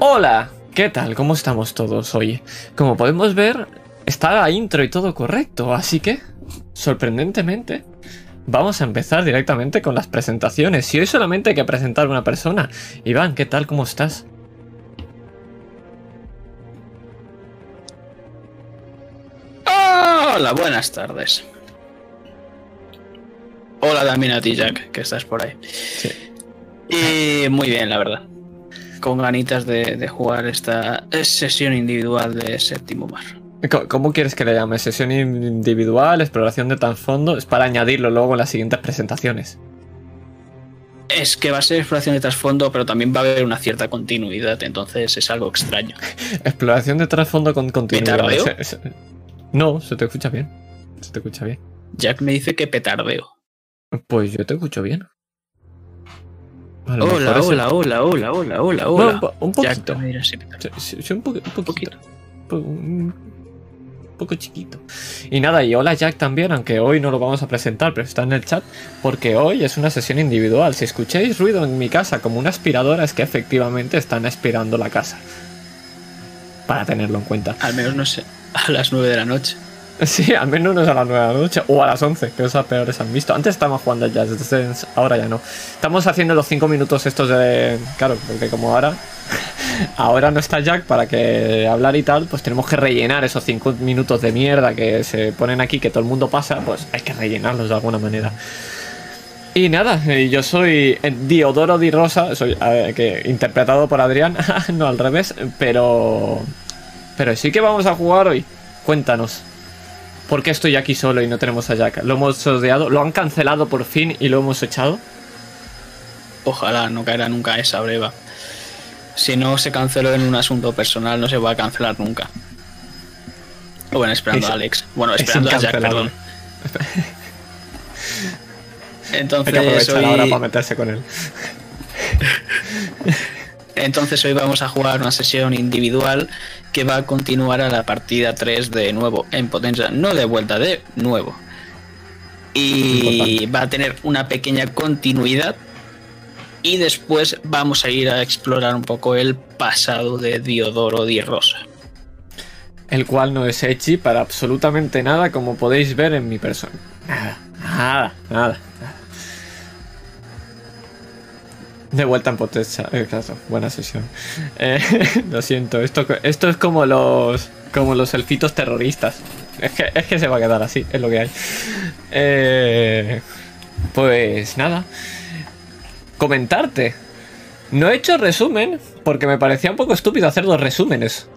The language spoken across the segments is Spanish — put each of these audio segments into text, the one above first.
Hola, ¿qué tal? ¿Cómo estamos todos hoy? Como podemos ver, está la intro y todo correcto, así que, sorprendentemente, vamos a empezar directamente con las presentaciones. Y hoy solamente hay que presentar a una persona. Iván, ¿qué tal? ¿Cómo estás? Hola, buenas tardes. Hola también a ti, Jack, que estás por ahí. Sí. Y muy bien, la verdad. Con ganitas de, de jugar esta sesión individual de séptimo mar. ¿Cómo quieres que le llame? ¿Sesión individual? ¿Exploración de trasfondo? Es para añadirlo luego en las siguientes presentaciones. Es que va a ser exploración de trasfondo, pero también va a haber una cierta continuidad, entonces es algo extraño. Exploración de trasfondo con continuidad. ¿Petardeo? No, se te escucha bien. Se te escucha bien. Jack me dice que petardeo. Pues yo te escucho bien. Hola, hola, hola, hola, hola, hola, Bueno, hola. un, po- un poquito. Sí, sí, un, poco, un poquito. poquito. Po- Un poco chiquito. Y nada, y hola Jack también, aunque hoy no lo vamos a presentar, pero está en el chat, porque hoy es una sesión individual. Si escucháis ruido en mi casa como una aspiradora, es que efectivamente están aspirando la casa. Para tenerlo en cuenta. Al menos no sé, a las 9 de la noche. Sí, al menos no es a las 9 de la noche o a las 11, que esas peores han visto. Antes estábamos jugando al Just Dance, ahora ya no. Estamos haciendo los 5 minutos estos de. Claro, porque como ahora. Ahora no está Jack para que hablar y tal, pues tenemos que rellenar esos 5 minutos de mierda que se ponen aquí, que todo el mundo pasa, pues hay que rellenarlos de alguna manera. Y nada, eh, yo soy eh, Diodoro Di Rosa, soy que, interpretado por Adrián, no al revés, pero. Pero sí que vamos a jugar hoy. Cuéntanos. ¿Por qué estoy aquí solo y no tenemos a Jack? ¿Lo hemos odiado? ¿Lo han cancelado por fin y lo hemos echado? Ojalá no caerá nunca esa breva. Si no se canceló en un asunto personal, no se va a cancelar nunca. Bueno, esperando Es- a Alex. Bueno, es esperando a Jack, perdón. Hay que Entonces aprovechar hoy, ahora para meterse con él. entonces hoy vamos a jugar una sesión individual que va a continuar a la partida 3 de nuevo en potencia, no de vuelta, de nuevo. Y va a tener una pequeña continuidad y después vamos a ir a explorar un poco el pasado de Diodoro Di Rosa. El cual no es Echi para absolutamente nada, como podéis ver en mi persona. Nada, nada, nada. nada. De vuelta en potencia. Eh, claro, buena sesión. Eh, lo siento, esto, esto es como los. como los elfitos terroristas. Es que, es que se va a quedar así, es lo que hay. Eh, pues nada. Comentarte. No he hecho resumen porque me parecía un poco estúpido hacer dos resúmenes.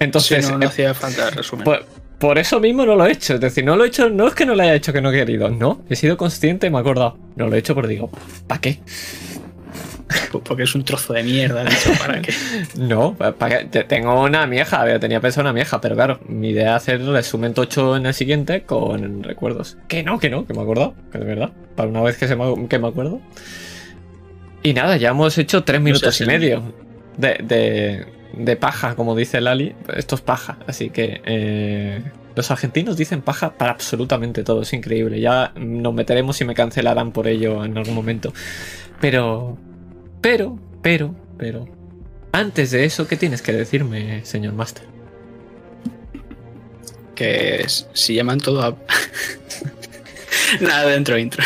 Entonces, Sí, no, no eh, hacía falta resumen. por, por eso mismo no lo he hecho. Es decir, no lo he hecho, no es que no lo haya hecho que no he querido. No, he sido consciente y me he acordado. No lo he hecho, pero digo, ¿para qué? Porque es un trozo de mierda, de hecho, para. No, ¿para qué? Te- Tengo una había- tenía pensado una vieja, pero claro, mi idea es hacer resumen tocho en el siguiente con recuerdos. Que no, que no, que me acordado, que de verdad. Para una vez que, se me, que me acuerdo. Y nada, ya hemos hecho tres minutos sé, y medio de, de, de paja, como dice Lali. Esto es paja, así que eh, los argentinos dicen paja para absolutamente todo, es increíble. Ya nos meteremos y me cancelarán por ello en algún momento. Pero, pero, pero, pero, antes de eso, ¿qué tienes que decirme, señor Master? que si llaman todo a. Nada dentro intro.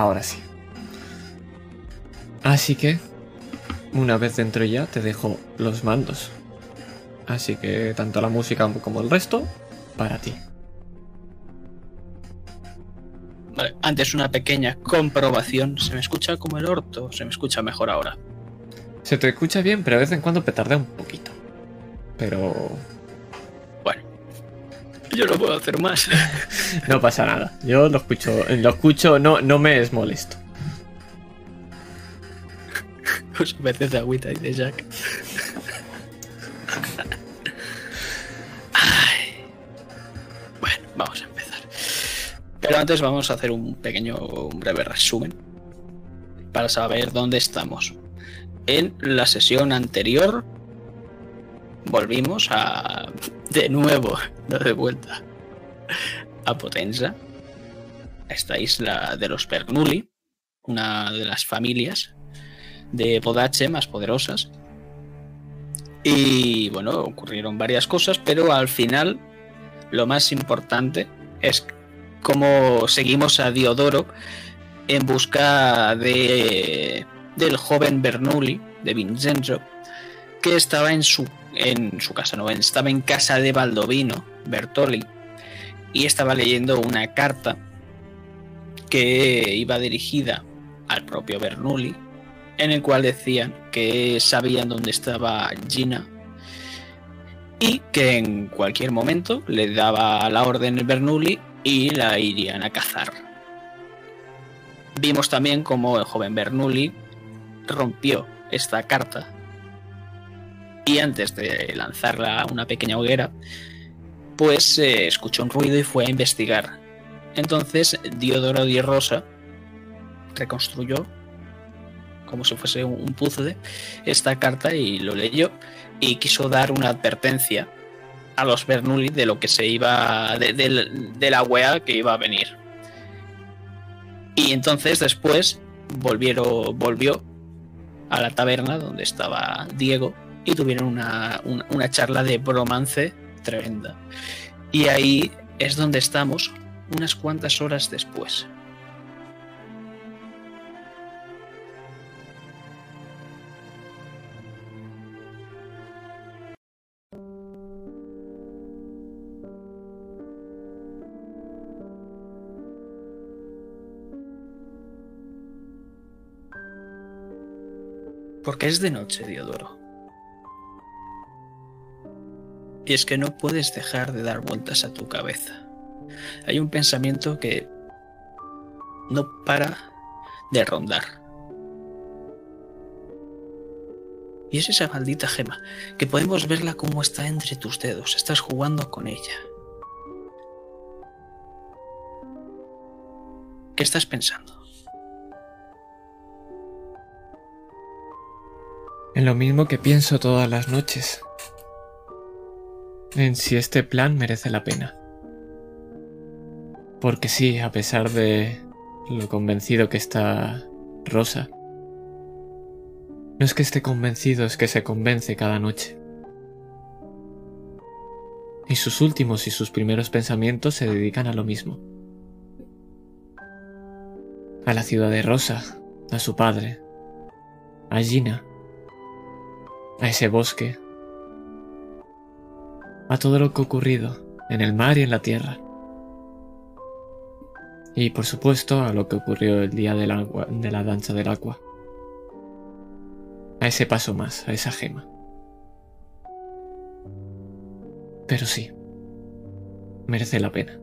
Ahora sí. Así que, una vez dentro ya, te dejo los mandos. Así que tanto la música como el resto, para ti. Vale, antes una pequeña comprobación. ¿Se me escucha como el orto o se me escucha mejor ahora? Se te escucha bien, pero de vez en cuando petardea un poquito. Pero... Yo no puedo hacer más. no pasa nada. Yo lo escucho, lo escucho, no, no me es molesto. Pues a veces de agüita y de Jack. Ay. Bueno, vamos a empezar. Pero antes vamos a hacer un pequeño, un breve resumen para saber dónde estamos. En la sesión anterior volvimos a de nuevo, de vuelta, a Potenza, esta isla de los Bernoulli, una de las familias de Podache más poderosas. Y bueno, ocurrieron varias cosas, pero al final lo más importante es cómo seguimos a Diodoro en busca de del joven Bernoulli, de Vincenzo, que estaba en su, en su casa, no, estaba en casa de Baldovino, Bertoli, y estaba leyendo una carta que iba dirigida al propio Bernoulli, en el cual decían que sabían dónde estaba Gina y que en cualquier momento le daba la orden el Bernoulli y la irían a cazar. Vimos también como el joven Bernoulli rompió esta carta y antes de lanzarla a una pequeña hoguera, pues eh, escuchó un ruido y fue a investigar. Entonces Diodoro Di Rosa reconstruyó como si fuese un puzzle esta carta y lo leyó y quiso dar una advertencia a los Bernoulli de lo que se iba de, de la wea que iba a venir. Y entonces después volvieron, volvió a la taberna donde estaba Diego y tuvieron una, una, charla de bromance tremenda. Y ahí es donde estamos unas cuantas horas después. Porque es de noche, Diodoro. Y es que no puedes dejar de dar vueltas a tu cabeza. Hay un pensamiento que no para de rondar. Y es esa maldita gema, que podemos verla como está entre tus dedos, estás jugando con ella. ¿Qué estás pensando? En lo mismo que pienso todas las noches. En si este plan merece la pena. Porque sí, a pesar de lo convencido que está Rosa, no es que esté convencido, es que se convence cada noche. Y sus últimos y sus primeros pensamientos se dedican a lo mismo. A la ciudad de Rosa, a su padre, a Gina, a ese bosque, a todo lo que ha ocurrido en el mar y en la tierra. Y por supuesto a lo que ocurrió el día de la danza del agua. A ese paso más, a esa gema. Pero sí, merece la pena.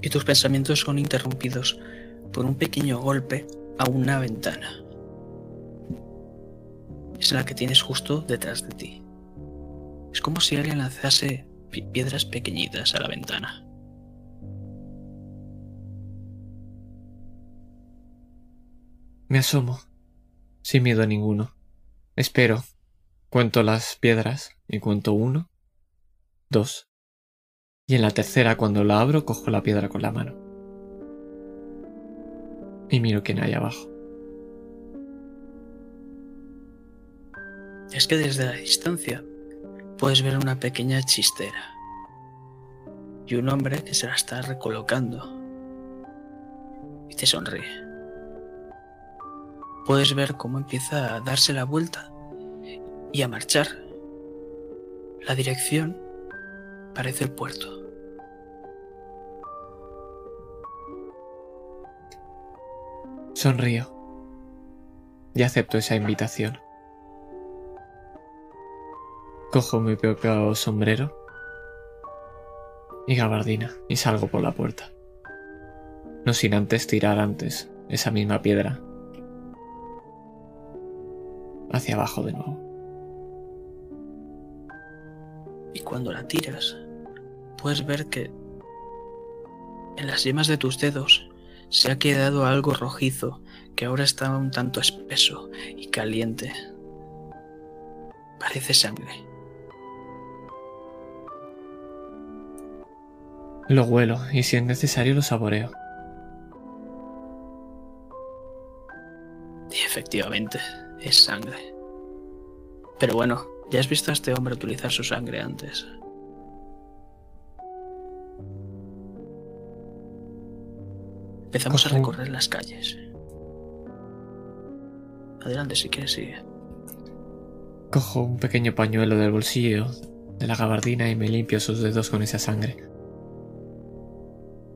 Y tus pensamientos son interrumpidos por un pequeño golpe a una ventana. Es la que tienes justo detrás de ti. Es como si alguien lanzase piedras pequeñitas a la ventana. Me asomo, sin miedo a ninguno. Espero. Cuento las piedras y cuento uno, dos. Y en la tercera, cuando la abro, cojo la piedra con la mano. Y miro quién hay abajo. Es que desde la distancia puedes ver una pequeña chistera y un hombre que se la está recolocando y te sonríe. Puedes ver cómo empieza a darse la vuelta y a marchar. La dirección parece el puerto. Sonrío y acepto esa invitación. Cojo mi propio sombrero y gabardina y salgo por la puerta. No sin antes tirar antes esa misma piedra hacia abajo de nuevo. Y cuando la tiras, puedes ver que en las yemas de tus dedos se ha quedado algo rojizo que ahora está un tanto espeso y caliente. Parece sangre. Lo huelo y si es necesario lo saboreo. Y efectivamente, es sangre. Pero bueno, ya has visto a este hombre utilizar su sangre antes. Empezamos a recorrer las calles. Adelante si quieres, sigue. Cojo un pequeño pañuelo del bolsillo de la gabardina y me limpio sus dedos con esa sangre.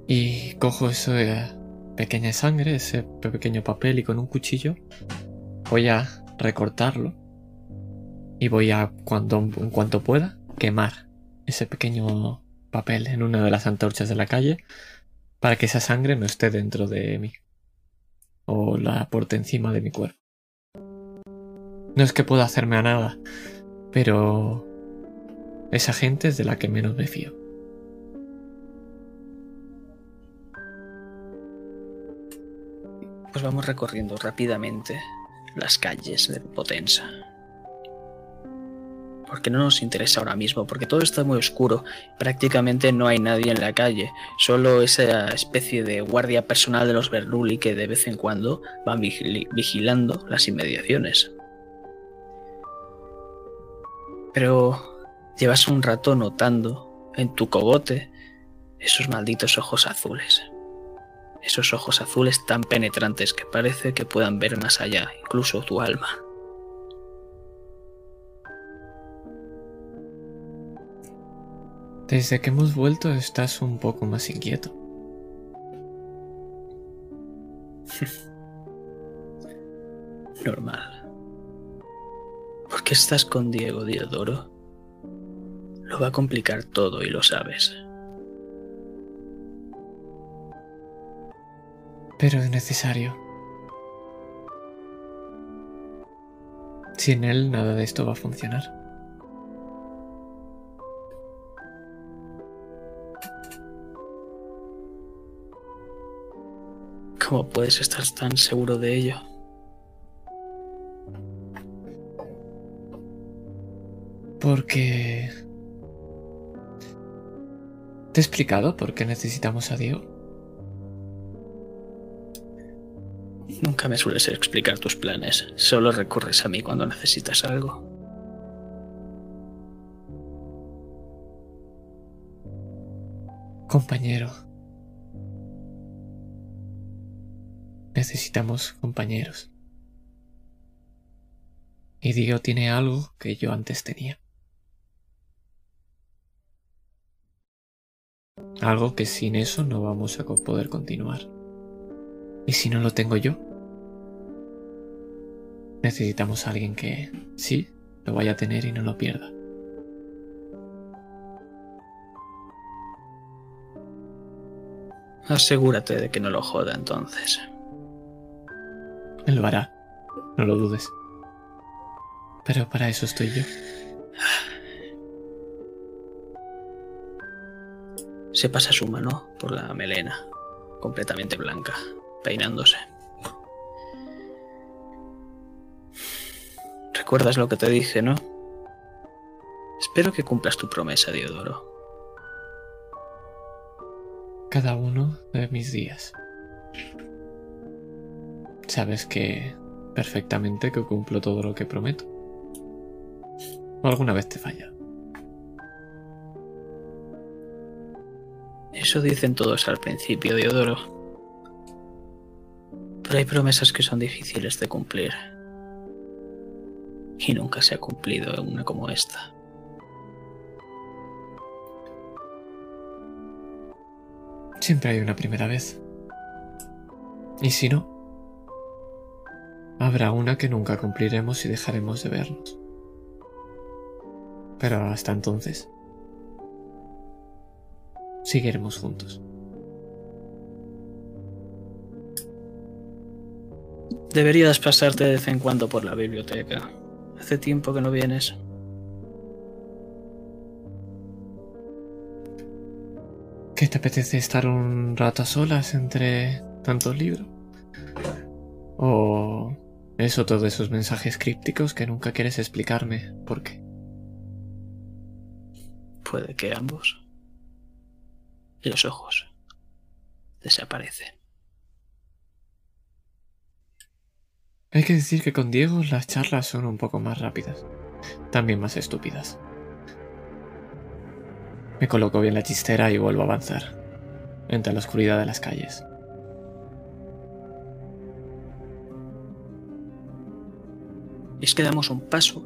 Y cojo esa pequeña sangre, ese pequeño papel y con un cuchillo voy a recortarlo y voy a, cuando, en cuanto pueda, quemar ese pequeño papel en una de las antorchas de la calle para que esa sangre no esté dentro de mí o la aporte encima de mi cuerpo. No es que pueda hacerme a nada, pero esa gente es de la que menos me fío. Vamos recorriendo rápidamente las calles de Potenza porque no nos interesa ahora mismo, porque todo está muy oscuro, prácticamente no hay nadie en la calle, solo esa especie de guardia personal de los Bernoulli que de vez en cuando van vigilando las inmediaciones. Pero llevas un rato notando en tu cogote esos malditos ojos azules. Esos ojos azules tan penetrantes que parece que puedan ver más allá, incluso tu alma. Desde que hemos vuelto estás un poco más inquieto. Normal. ¿Por qué estás con Diego Diodoro? Lo va a complicar todo y lo sabes. Pero es necesario. Sin él nada de esto va a funcionar. ¿Cómo puedes estar tan seguro de ello? Porque... ¿Te he explicado por qué necesitamos a Diego? Nunca me sueles explicar tus planes. Solo recurres a mí cuando necesitas algo. Compañero. Necesitamos compañeros. Y Dios tiene algo que yo antes tenía. Algo que sin eso no vamos a poder continuar. Y si no lo tengo yo, necesitamos a alguien que sí lo vaya a tener y no lo pierda. Asegúrate de que no lo joda entonces. Él lo hará, no lo dudes. Pero para eso estoy yo. Se pasa su mano por la melena, completamente blanca, peinándose. Recuerdas lo que te dije, ¿no? Espero que cumplas tu promesa, Diodoro. Cada uno de mis días. Sabes que perfectamente que cumplo todo lo que prometo. O alguna vez te falla. Eso dicen todos al principio, Diodoro. Hay promesas que son difíciles de cumplir. Y nunca se ha cumplido una como esta. Siempre hay una primera vez. Y si no, habrá una que nunca cumpliremos y dejaremos de vernos. Pero hasta entonces, seguiremos juntos. Deberías pasarte de vez en cuando por la biblioteca. Hace tiempo que no vienes. ¿Qué te apetece estar un rato a solas entre tantos libros? ¿O eso todos esos mensajes crípticos que nunca quieres explicarme por qué? Puede que ambos. Y los ojos desaparecen. Hay que decir que con Diego las charlas son un poco más rápidas, también más estúpidas. Me coloco bien la chistera y vuelvo a avanzar, entre la oscuridad de las calles. Es que damos un paso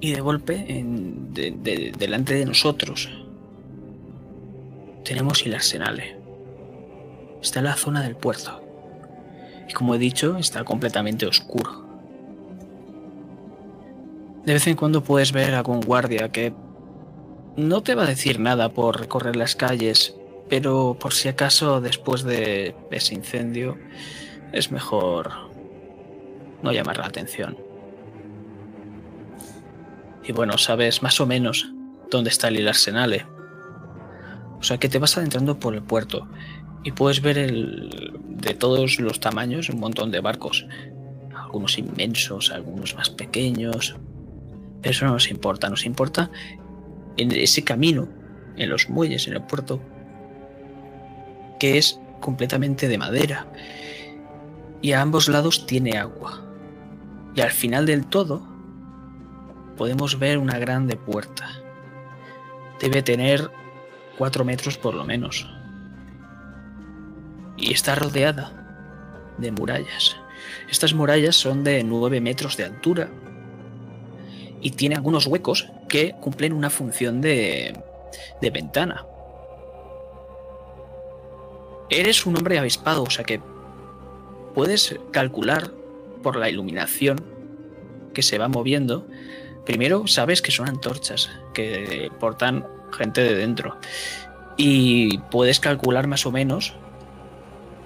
y de golpe, en- de- de- delante de nosotros, tenemos el arsenal. Está en la zona del puerto. Y como he dicho, está completamente oscuro. De vez en cuando puedes ver a algún guardia que no te va a decir nada por recorrer las calles, pero por si acaso después de ese incendio es mejor no llamar la atención. Y bueno, sabes más o menos dónde está el arsenal. O sea que te vas adentrando por el puerto y puedes ver el, de todos los tamaños un montón de barcos. Algunos inmensos, algunos más pequeños. Pero eso no nos importa, nos importa en ese camino, en los muelles, en el puerto, que es completamente de madera. Y a ambos lados tiene agua. Y al final del todo podemos ver una grande puerta. Debe tener cuatro metros por lo menos. Y está rodeada de murallas. Estas murallas son de 9 metros de altura. Y tiene algunos huecos que cumplen una función de, de ventana. Eres un hombre avispado, o sea que puedes calcular por la iluminación que se va moviendo. Primero sabes que son antorchas que portan gente de dentro. Y puedes calcular más o menos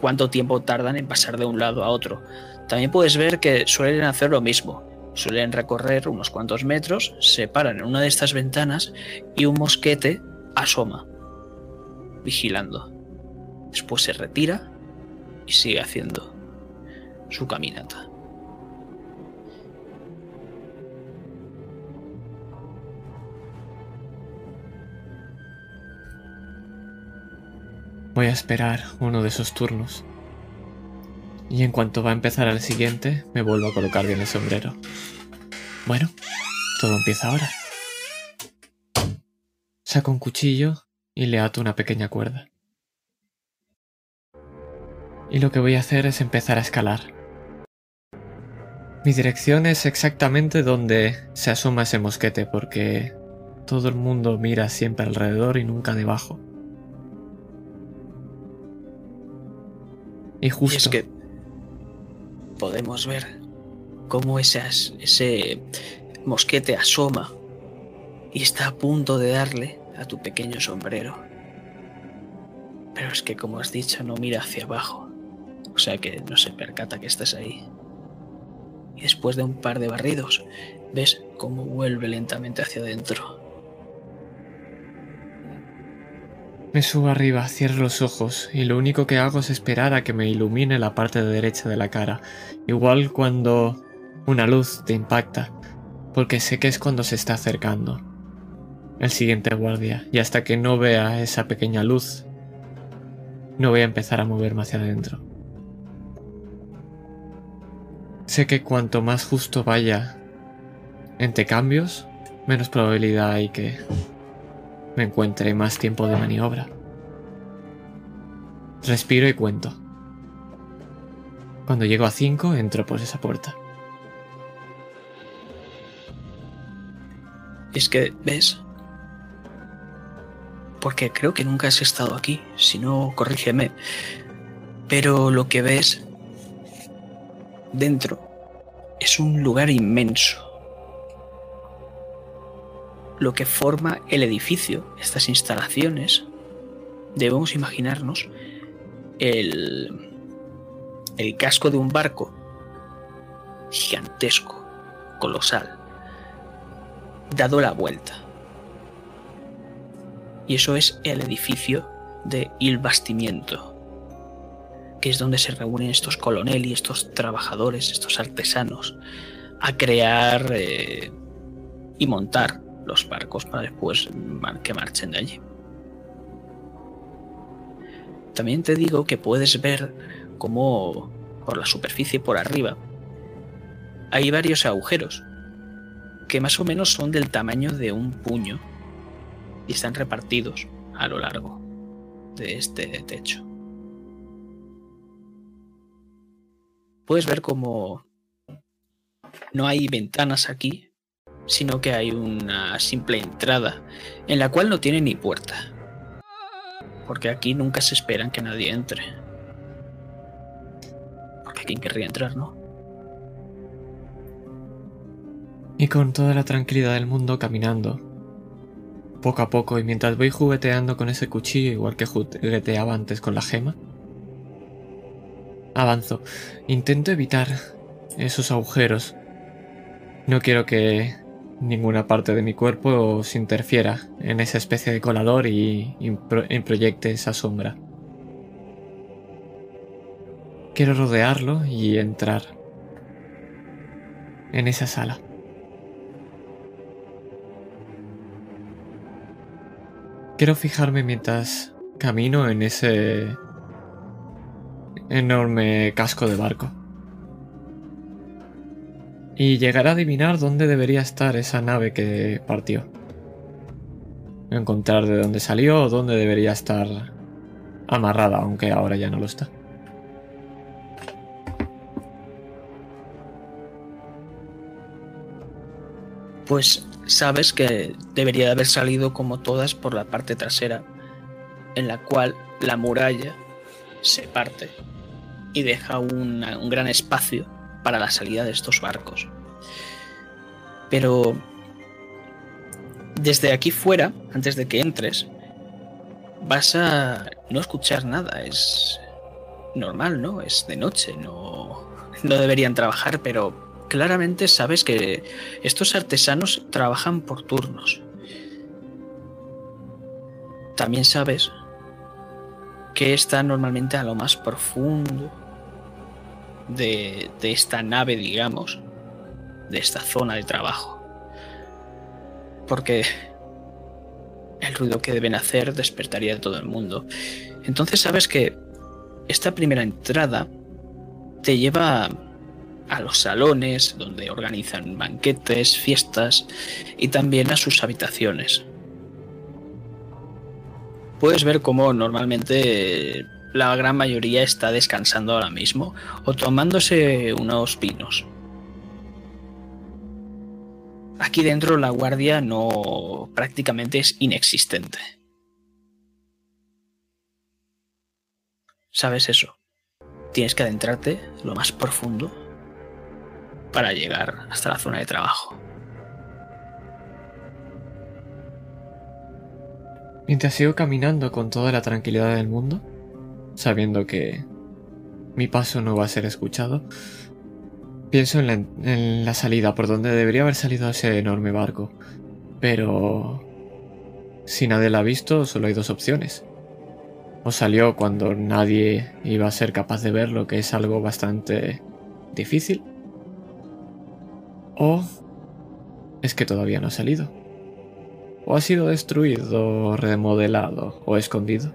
cuánto tiempo tardan en pasar de un lado a otro. También puedes ver que suelen hacer lo mismo. Suelen recorrer unos cuantos metros, se paran en una de estas ventanas y un mosquete asoma, vigilando. Después se retira y sigue haciendo su caminata. Voy a esperar uno de esos turnos. Y en cuanto va a empezar el siguiente, me vuelvo a colocar bien el sombrero. Bueno, todo empieza ahora. Saco un cuchillo y le ato una pequeña cuerda. Y lo que voy a hacer es empezar a escalar. Mi dirección es exactamente donde se asoma ese mosquete porque todo el mundo mira siempre alrededor y nunca debajo. Y justo Y es que podemos ver cómo esas, ese mosquete asoma y está a punto de darle a tu pequeño sombrero. Pero es que, como has dicho, no mira hacia abajo. O sea que no se percata que estás ahí. Y después de un par de barridos, ves cómo vuelve lentamente hacia adentro. Me subo arriba, cierro los ojos y lo único que hago es esperar a que me ilumine la parte derecha de la cara, igual cuando una luz te impacta, porque sé que es cuando se está acercando el siguiente guardia, y hasta que no vea esa pequeña luz, no voy a empezar a moverme hacia adentro. Sé que cuanto más justo vaya entre cambios, menos probabilidad hay que me encuentre más tiempo de maniobra. Respiro y cuento. Cuando llego a 5, entro por esa puerta. Es que, ¿ves? Porque creo que nunca has estado aquí, si no, corrígeme. Pero lo que ves dentro es un lugar inmenso. Lo que forma el edificio, estas instalaciones, debemos imaginarnos el, el casco de un barco gigantesco, colosal, dado la vuelta. Y eso es el edificio de Il Bastimiento, que es donde se reúnen estos coloneli, estos trabajadores, estos artesanos, a crear eh, y montar los barcos para después que marchen de allí. También te digo que puedes ver cómo por la superficie por arriba hay varios agujeros que más o menos son del tamaño de un puño y están repartidos a lo largo de este techo. Puedes ver cómo no hay ventanas aquí, sino que hay una simple entrada en la cual no tiene ni puerta porque aquí nunca se esperan que nadie entre. Porque quién querría entrar, ¿no? Y con toda la tranquilidad del mundo caminando, poco a poco y mientras voy jugueteando con ese cuchillo igual que jugueteaba antes con la gema, avanzo. Intento evitar esos agujeros. No quiero que ninguna parte de mi cuerpo se interfiera en esa especie de colador y, proyecte esa sombra. Quiero rodearlo y entrar en esa sala. Quiero fijarme mientras camino en ese enorme casco de barco y llegar a adivinar dónde debería estar esa nave que partió. Encontrar de dónde salió o dónde debería estar amarrada, aunque ahora ya no lo está. Pues sabes que debería de haber salido como todas por la parte trasera, en la cual la muralla se parte y deja un gran espacio para la salida de estos barcos. Pero desde aquí fuera, antes de que entres, vas a no escuchar nada. Es normal, ¿no? Es de noche, no, no deberían trabajar, pero claramente sabes que estos artesanos trabajan por turnos. También sabes que está normalmente a lo más profundo de, esta nave, digamos, de esta zona de trabajo. Porque el ruido que deben hacer despertaría a todo el mundo. Entonces sabes que esta primera entrada te lleva a los salones donde organizan banquetes, fiestas y también a sus habitaciones. Puedes ver cómo normalmente la gran mayoría está descansando ahora mismo o tomándose unos pinos. Aquí dentro la guardia no prácticamente es inexistente. ¿Sabes eso? Tienes que adentrarte lo más profundo para llegar hasta la zona de trabajo. Mientras sigo caminando con toda la tranquilidad del mundo, sabiendo que mi paso no va a ser escuchado, pienso en la, salida por donde debería haber salido ese enorme barco. Pero... Si nadie la ha visto, solo hay dos opciones. O salió cuando nadie iba a ser capaz de verlo, que es algo bastante difícil. O es que todavía no ha salido. O ha sido destruido, remodelado o escondido.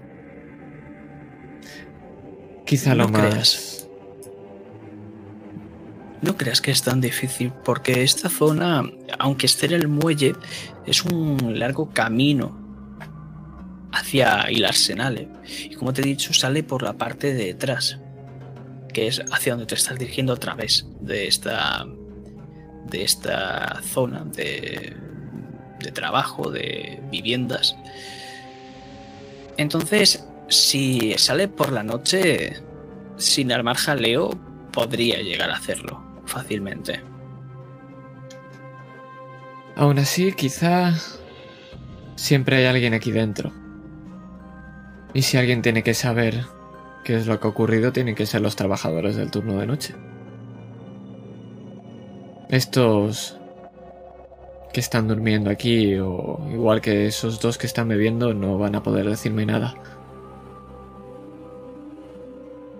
Quizá lo más. No creas que es tan difícil, porque esta zona, aunque esté en el muelle, es un largo camino hacia hacia el arsenal. ¿eh? Y como te he dicho, sale por la parte de detrás, que es hacia donde te estás dirigiendo a través de esta, de esta zona de, de trabajo, de viviendas. Entonces, si sale por la noche sin armar jaleo, podría llegar a hacerlo fácilmente. Aún así, quizá siempre hay alguien aquí dentro. Y si alguien tiene que saber qué es lo que ha ocurrido, tienen que ser los trabajadores del turno de noche. Estos que están durmiendo aquí, o igual que esos dos que están bebiendo, no van a poder decirme nada.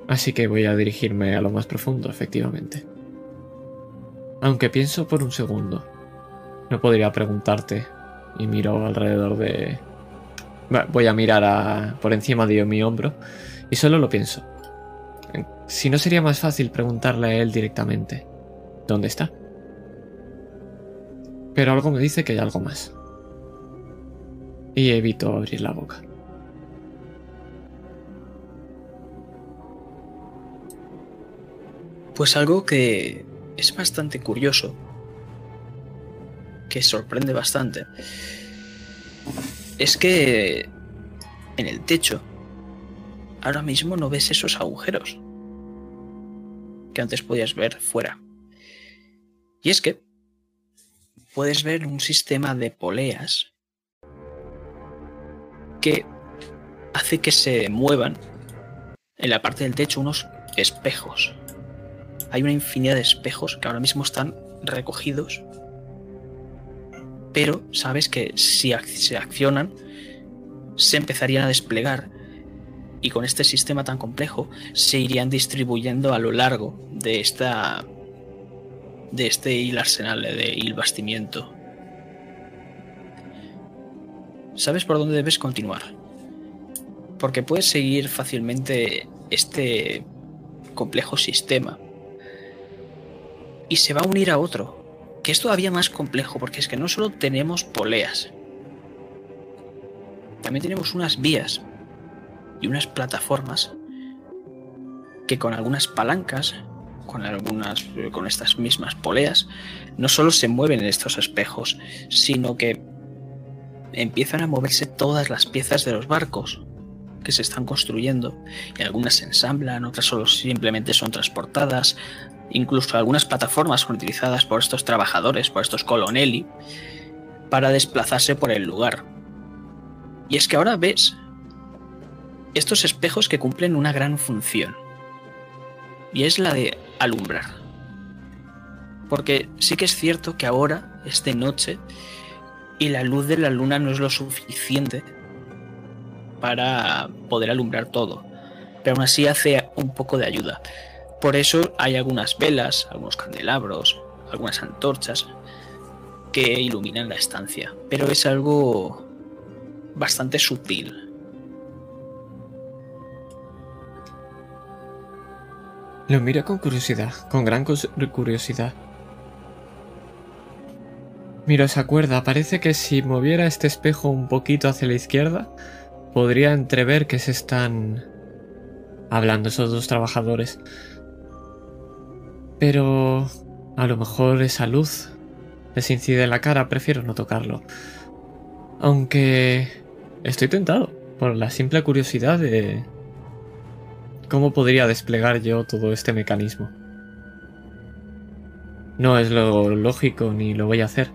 Así que voy a dirigirme a lo más profundo, efectivamente. Aunque pienso por un segundo. No podría preguntarte. Y miro alrededor de... Voy a mirar por encima de mi hombro. Y solo lo pienso. Si no sería más fácil preguntarle a él directamente. ¿Dónde está? Pero algo me dice que hay algo más. Y evito abrir la boca. Pues algo que es bastante curioso que sorprende bastante es que en el techo ahora mismo no ves esos agujeros que antes podías ver fuera. Y es que puedes ver un sistema de poleas que hace que se muevan en la parte del techo unos espejos. Hay una infinidad de espejos que ahora mismo están recogidos pero sabes que si se accionan, se empezarían a desplegar y con este sistema tan complejo se irían distribuyendo a lo largo de esta de este hil arsenal de hil bastimiento. Sabes por dónde debes continuar. Porque puedes seguir fácilmente este complejo sistema y se va a unir a otro que es todavía más complejo, porque es que no solo tenemos poleas, también tenemos unas vías y unas plataformas que con algunas palancas, con algunas con estas mismas poleas, no solo se mueven en estos espejos, sino que empiezan a moverse todas las piezas de los barcos que se están construyendo y algunas se ensamblan, otras solo simplemente son transportadas, Incluso algunas plataformas son utilizadas por estos trabajadores, por estos colonelli, para desplazarse por el lugar. Y es que ahora ves estos espejos que cumplen una gran función. Y es la de alumbrar. Porque sí que es cierto que ahora es de noche y la luz de la luna no es lo suficiente para poder alumbrar todo. Pero aún así hace un poco de ayuda. Por eso hay algunas velas, algunos candelabros, algunas antorchas que iluminan la estancia, pero es algo bastante sutil. Lo mira con curiosidad, con gran curiosidad. Miro esa cuerda, parece que si moviera este espejo un poquito hacia la izquierda, podría entrever que se están hablando esos dos trabajadores. Pero a lo mejor esa luz les incide en la cara, prefiero no tocarlo. Aunque estoy tentado por la simple curiosidad de cómo podría desplegar yo todo este mecanismo. No es lo lógico ni lo voy a hacer,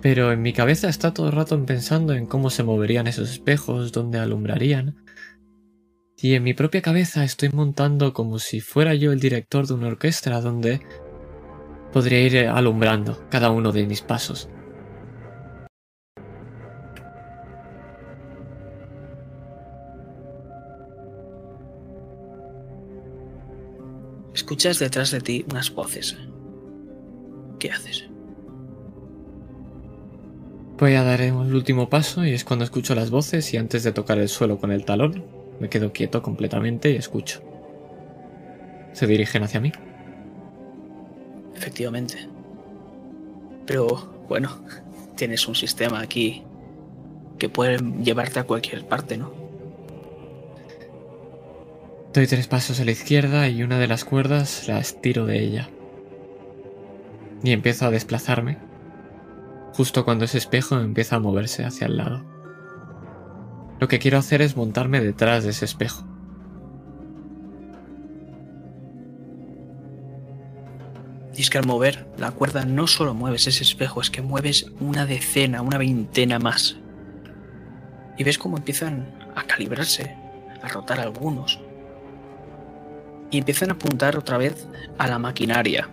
pero en mi cabeza está todo el rato pensando en cómo se moverían esos espejos, dónde alumbrarían, y en mi propia cabeza estoy montando como si fuera yo el director de una orquesta donde podría ir alumbrando cada uno de mis pasos. Escuchas detrás de ti unas voces. ¿Qué haces? Voy a dar el último paso y es cuando escucho las voces y antes de tocar el suelo con el talón, me quedo quieto completamente y escucho. Se dirigen hacia mí. Efectivamente. Pero bueno, tienes un sistema aquí que pueden llevarte a cualquier parte, ¿no? Doy tres pasos a la izquierda y una de las cuerdas la estiro de ella. Y empiezo a desplazarme, justo cuando ese espejo empieza a moverse hacia el lado. Lo que quiero hacer es montarme detrás de ese espejo. Y es que al mover la cuerda no solo mueves ese espejo, es que mueves una decena, una veintena más. Y ves cómo empiezan a calibrarse, a rotar algunos. Y empiezan a apuntar otra vez a la maquinaria.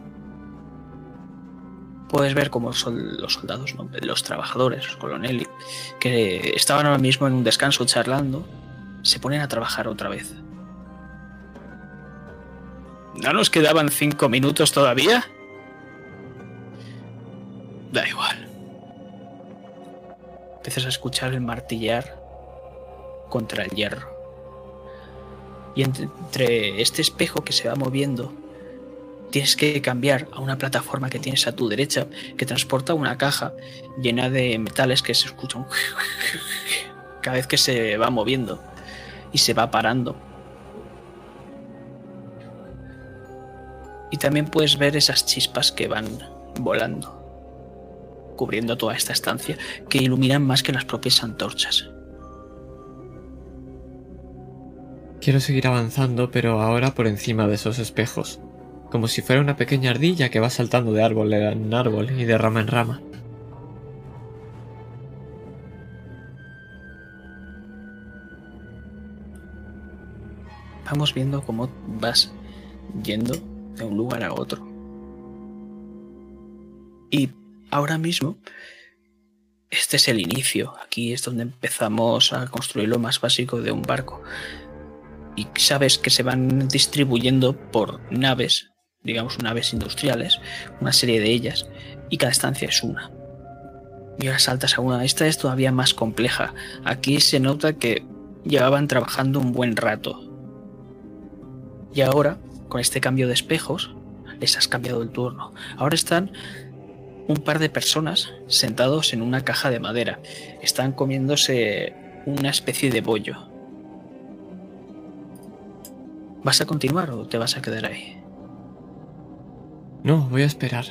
Puedes ver cómo son los soldados, los trabajadores, los coloneles, que estaban ahora mismo en un descanso charlando, se ponen a trabajar otra vez. ¿No nos quedaban cinco minutos todavía? Da igual. Empiezas a escuchar el martillar contra el hierro. Y entre este espejo que se va moviendo, tienes que cambiar a una plataforma que tienes a tu derecha que transporta una caja llena de metales que se escuchan cada vez que se va moviendo y se va parando. Y también puedes ver esas chispas que van volando cubriendo toda esta estancia, que iluminan más que las propias antorchas. Quiero seguir avanzando, pero ahora por encima de esos espejos, como si fuera una pequeña ardilla que va saltando de árbol en árbol y de rama en rama. Vamos viendo cómo vas yendo de un lugar a otro. Y ahora mismo, este es el inicio. Aquí es donde empezamos a construir lo más básico de un barco. Y sabes que se van distribuyendo por naves, digamos naves industriales, una serie de ellas, y cada estancia es una. Y ahora saltas a una. Esta es todavía más compleja. Aquí se nota que llevaban trabajando un buen rato. Y ahora, con este cambio de espejos, les has cambiado el turno. Ahora están un par de personas sentados en una caja de madera. Están comiéndose una especie de bollo. ¿Vas a continuar o te vas a quedar ahí? No, voy a esperar.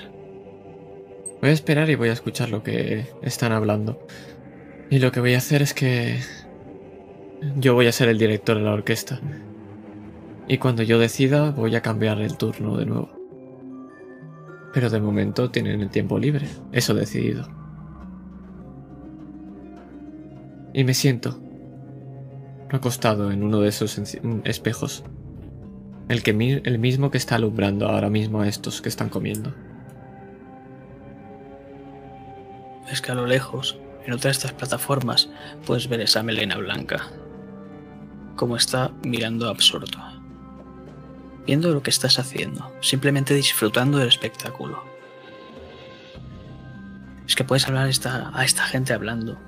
Voy a esperar y voy a escuchar lo que están hablando. Y lo que voy a hacer es que... Yo voy a ser el director de la orquesta. Y cuando yo decida voy a cambiar el turno de nuevo. Pero de momento tienen el tiempo libre, eso decidido. Y me siento acostado en uno de esos espejos. El, que, el mismo que está alumbrando ahora mismo a estos que están comiendo. Es que a lo lejos, en otra de estas plataformas, puedes ver esa melena blanca. Como está mirando absorto viendo lo que estás haciendo, simplemente disfrutando del espectáculo. Es que puedes hablar esta, a esta gente hablando.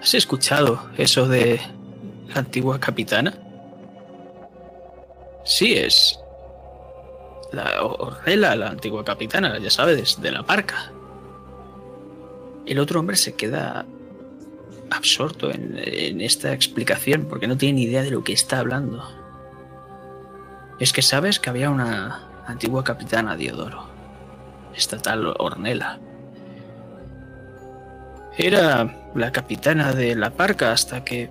¿Has escuchado eso de la antigua capitana? Sí, es la Orrela, la antigua capitana, ya sabes, de la parca. El otro hombre se queda absorto en, esta explicación porque no tiene ni idea de lo que está hablando. Es que sabes que había una antigua capitana Diodoro, esta tal Ornella. Era la capitana de la parca hasta que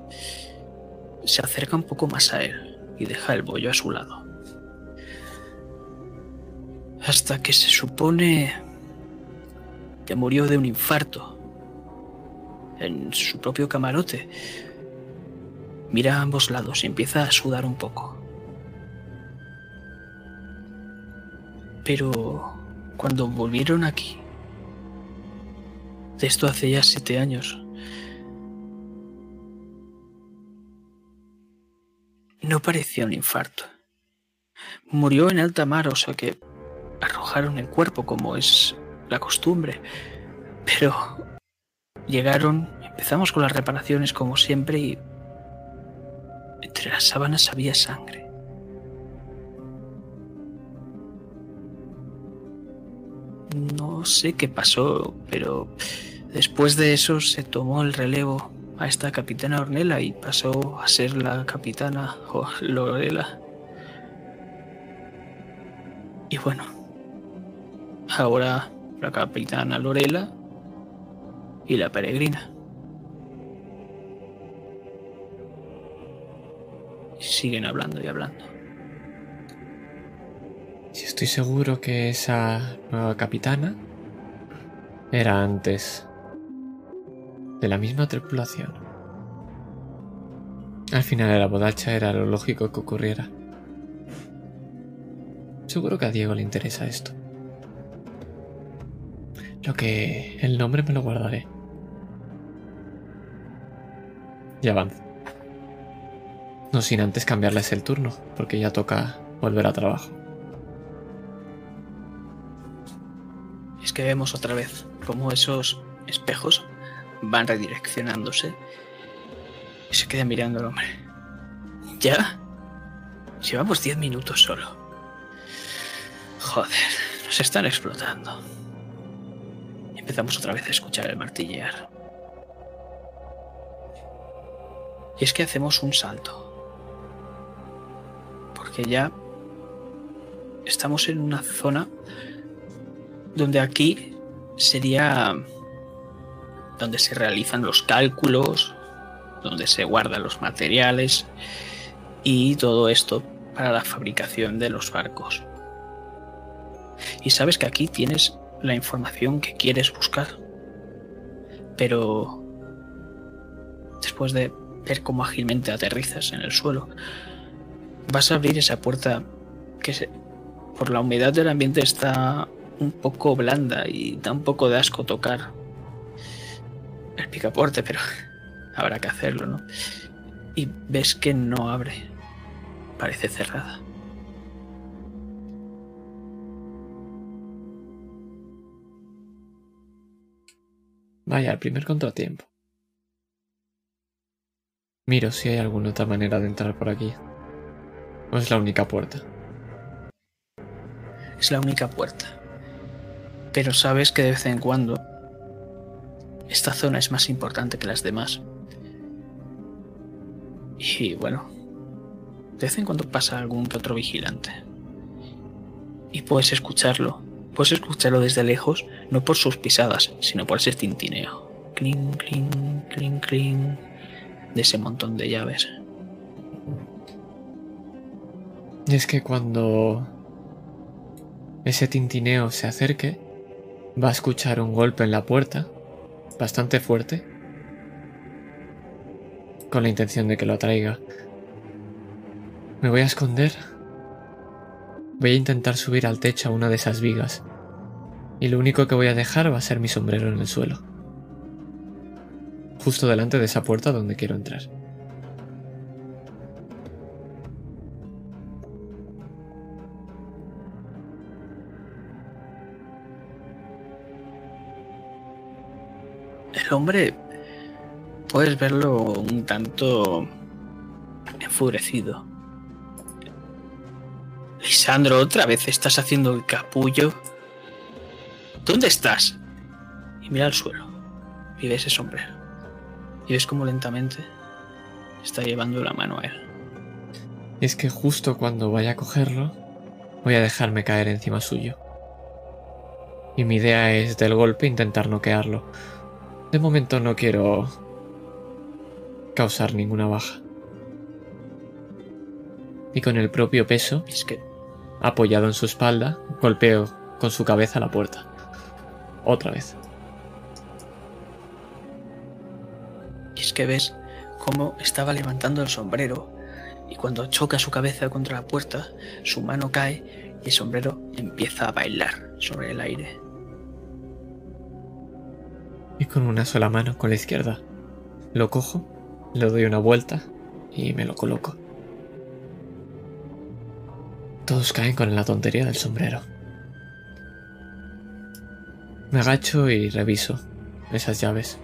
se acerca un poco más a él y deja el bollo a su lado. Hasta que se supone que murió de un infarto en su propio camarote. Mira a ambos lados y empieza a sudar un poco. Pero cuando volvieron aquí, de esto hace ya siete años, no parecía un infarto. Murió en alta mar, o sea que arrojaron el cuerpo como es la costumbre. Pero Llegaron, empezamos con las reparaciones como siempre y entre las sábanas había sangre. no sé qué pasó, pero después de eso se tomó el relevo a esta capitana Ornella y pasó a ser la capitana Lorela. Y bueno, ahora la capitana Lorela y la peregrina. Y siguen hablando y hablando. Si estoy seguro que esa nueva capitana era antes de la misma tripulación. Al final de la bodacha era lo lógico que ocurriera. Seguro que a Diego le interesa esto. Lo que el nombre me lo guardaré. Y avanza. No sin antes cambiarles el turno, porque ya toca volver a trabajo. Es que vemos otra vez como esos espejos van redireccionándose y se queda mirando al hombre. ¿Ya? Llevamos 10 minutos solo. Joder, nos están explotando. Empezamos otra vez a escuchar el martillear. Y es que hacemos un salto. Porque ya estamos en una zona donde aquí sería donde se realizan los cálculos, donde se guardan los materiales y todo esto para la fabricación de los barcos. Y sabes que aquí tienes la información que quieres buscar. Pero después de ver cómo ágilmente aterrizas en el suelo, vas a abrir esa puerta que por la humedad del ambiente está un poco blanda y da un poco de asco tocar el picaporte, pero habrá que hacerlo, ¿no? Y ves que no abre. Parece cerrada. Vaya, el primer contratiempo. Miro si hay alguna otra manera de entrar por aquí. ¿O es la única puerta? Es la única puerta. Pero sabes que de vez en cuando esta zona es más importante que las demás. Y bueno, de vez en cuando pasa algún que otro vigilante. Y puedes escucharlo. Puedes escucharlo desde lejos, no por sus pisadas, sino por ese tintineo. Cling, cling, cling, cling. De ese montón de llaves. Y es que cuando ese tintineo se acerque, va a escuchar un golpe en la puerta bastante fuerte, con la intención de que lo atraiga. Me voy a esconder. Voy a intentar subir al techo a una de esas vigas. Y lo único que voy a dejar va a ser mi sombrero en el suelo. Justo delante de esa puerta donde quiero entrar. Hombre puedes verlo un tanto enfurecido. Lisandro, otra vez estás haciendo el capullo. ¿Dónde estás? Y mira al suelo. Y ve ese sombrero. Y ves cómo lentamente está llevando la mano a él. Y es que justo cuando vaya a cogerlo, voy a dejarme caer encima suyo. Y mi idea es del golpe intentar noquearlo de momento no quiero causar ninguna baja. Y con el propio peso, apoyado en su espalda, golpeo con su cabeza la puerta. Otra vez. Y es que ves cómo estaba levantando el sombrero y cuando choca su cabeza contra la puerta, su mano cae y el sombrero empieza a bailar sobre el aire. Y con una sola mano, con la izquierda, lo cojo, le doy una vuelta y me lo coloco. Todos caen con la tontería del sombrero. Me agacho y reviso esas llaves.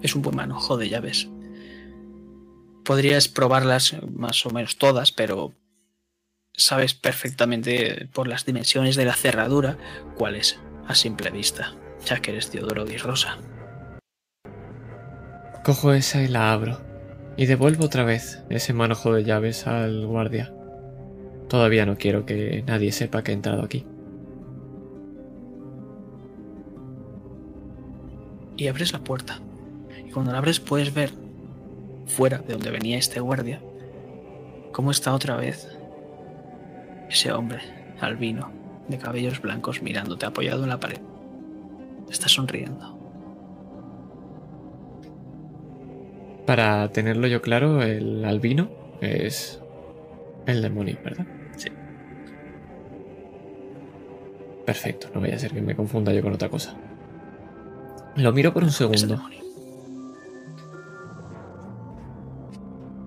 Es un buen manojo de llaves. Podrías probarlas más o menos todas, pero sabes perfectamente por las dimensiones de la cerradura cuál es a simple vista, ya que eres Teodoro Di Rosa. Cojo esa y la abro, y devuelvo otra vez ese manojo de llaves al guardia. Todavía no quiero que nadie sepa que he entrado aquí. Y abres la puerta. Y cuando la abres puedes ver, fuera de donde venía este guardia, cómo está otra vez ese hombre, albino, de cabellos blancos, mirándote apoyado en la pared. Está sonriendo. Para tenerlo yo claro, el albino es el demonio, ¿verdad? Sí. Perfecto, no vaya a ser que me confunda yo con otra cosa. Lo miro por un segundo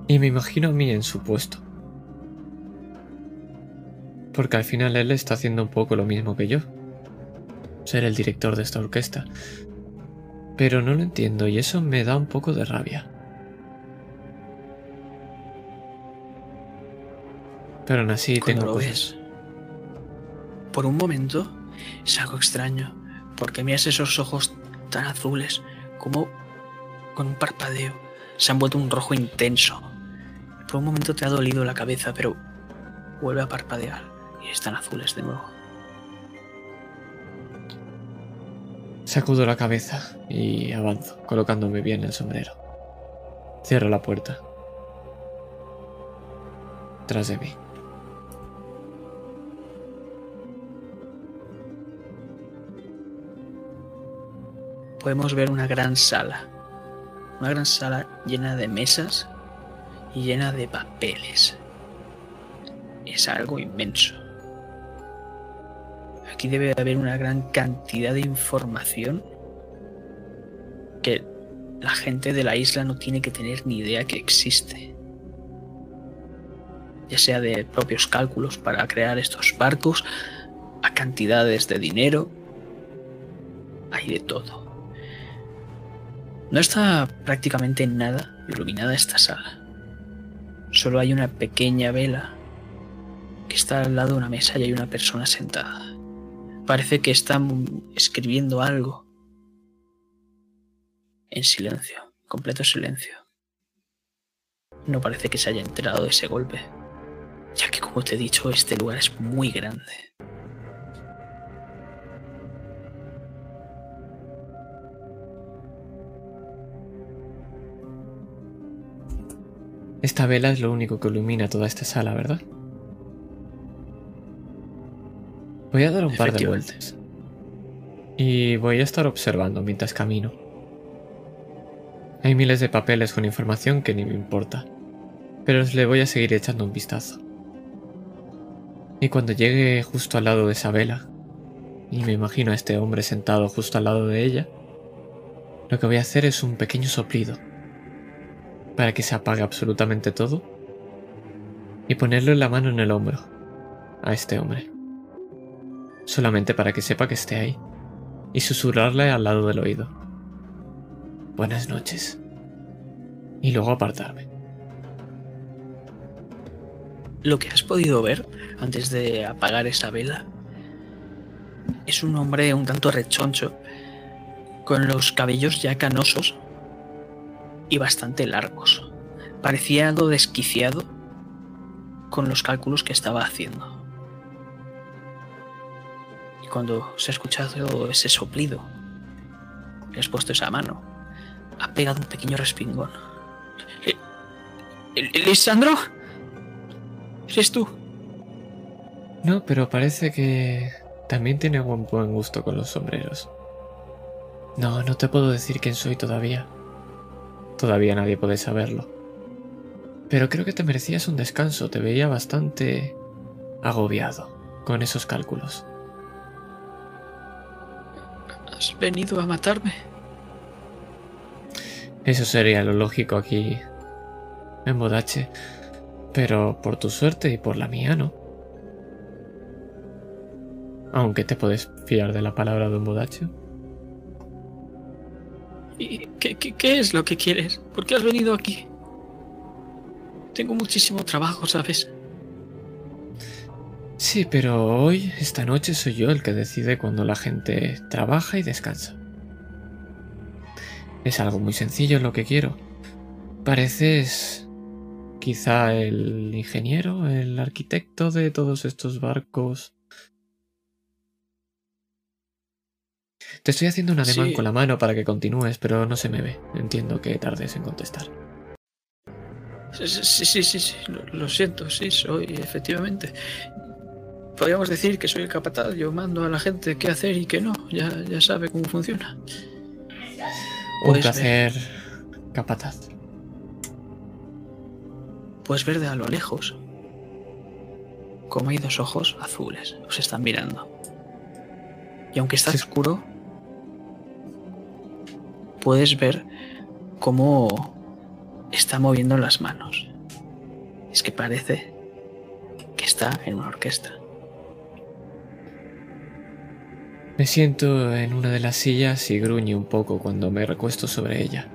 y me imagino a mí en su puesto. Porque al final él está haciendo un poco lo mismo que yo. Ser el director de esta orquesta. Pero no lo entiendo y eso me da un poco de rabia. Pero aún así Cuando tengo lo cosas. ves, por un momento es algo extraño, porque miras esos ojos tan azules, como con un parpadeo, se han vuelto un rojo intenso. Por un momento te ha dolido la cabeza, pero vuelve a parpadear y están azules de nuevo. Sacudo la cabeza y avanzo, colocándome bien el sombrero. Cierro la puerta. Tras de mí. Podemos ver una gran sala, una gran sala llena de mesas y llena de papeles. Es algo inmenso. Aquí debe haber una gran cantidad de información que la gente de la isla no tiene que tener ni idea que existe. Ya sea de propios cálculos para crear estos barcos, a cantidades de dinero, hay de todo. No está prácticamente nada iluminada esta sala. Solo hay una pequeña vela que está al lado de una mesa y hay una persona sentada. Parece que está escribiendo algo. En silencio, completo silencio. No parece que se haya enterado de ese golpe, ya que como te he dicho, este lugar es muy grande. Esta vela es lo único que ilumina toda esta sala, ¿verdad? Voy a dar un par de vueltas. Y voy a estar observando mientras camino. Hay miles de papeles con información que ni me importa, pero le voy a seguir echando un vistazo. Y cuando llegue justo al lado de esa vela, y me imagino a este hombre sentado justo al lado de ella, lo que voy a hacer es un pequeño soplido para que se apague absolutamente todo y ponerle la mano en el hombro a este hombre. Solamente para que sepa que esté ahí y susurrarle al lado del oído. Buenas noches. Y luego apartarme. Lo que has podido ver antes de apagar esa vela es un hombre un tanto rechoncho, con los cabellos ya canosos y bastante largos. Parecía algo desquiciado con los cálculos que estaba haciendo. Cuando se ha escuchado ese soplido, le has puesto esa mano, ha pegado un pequeño respingón. Eh, ¿El- ¿Lisandro? ¿Eres tú? No, pero parece que también tiene buen, buen gusto con los sombreros. No, no te puedo decir quién soy todavía. Todavía nadie puede saberlo. Pero creo que te merecías un descanso, te veía bastante agobiado con esos cálculos. ¿Has venido a matarme? Eso sería lo lógico aquí en Bodache. Pero por tu suerte y por la mía, ¿no? Aunque te puedes fiar de la palabra de un Bodache. ¿Y qué, qué- qué es lo que quieres? ¿Por qué has venido aquí? Tengo muchísimo trabajo, ¿sabes? Sí, pero hoy, esta noche, soy yo el que decide cuando la gente trabaja y descansa. Es algo muy sencillo lo que quiero. Pareces quizá el ingeniero, el arquitecto de todos estos barcos. Te estoy haciendo un ademán Sí. con la mano para que continúes, pero no se me ve. Entiendo que tardes en contestar. Sí, sí, sí, sí, sí, Lo, lo siento, sí, soy, efectivamente. Podríamos decir que soy el capataz, yo mando a la gente qué hacer y qué no, ya, ya sabe cómo funciona. Un placer, capataz. Puedes ver de a lo lejos como hay dos ojos azules, os están mirando. Y aunque está Sí. oscuro, puedes ver cómo está moviendo las manos. Es que parece que está en una orquesta. Me siento en una de las sillas y gruñe un poco cuando me recuesto sobre ella.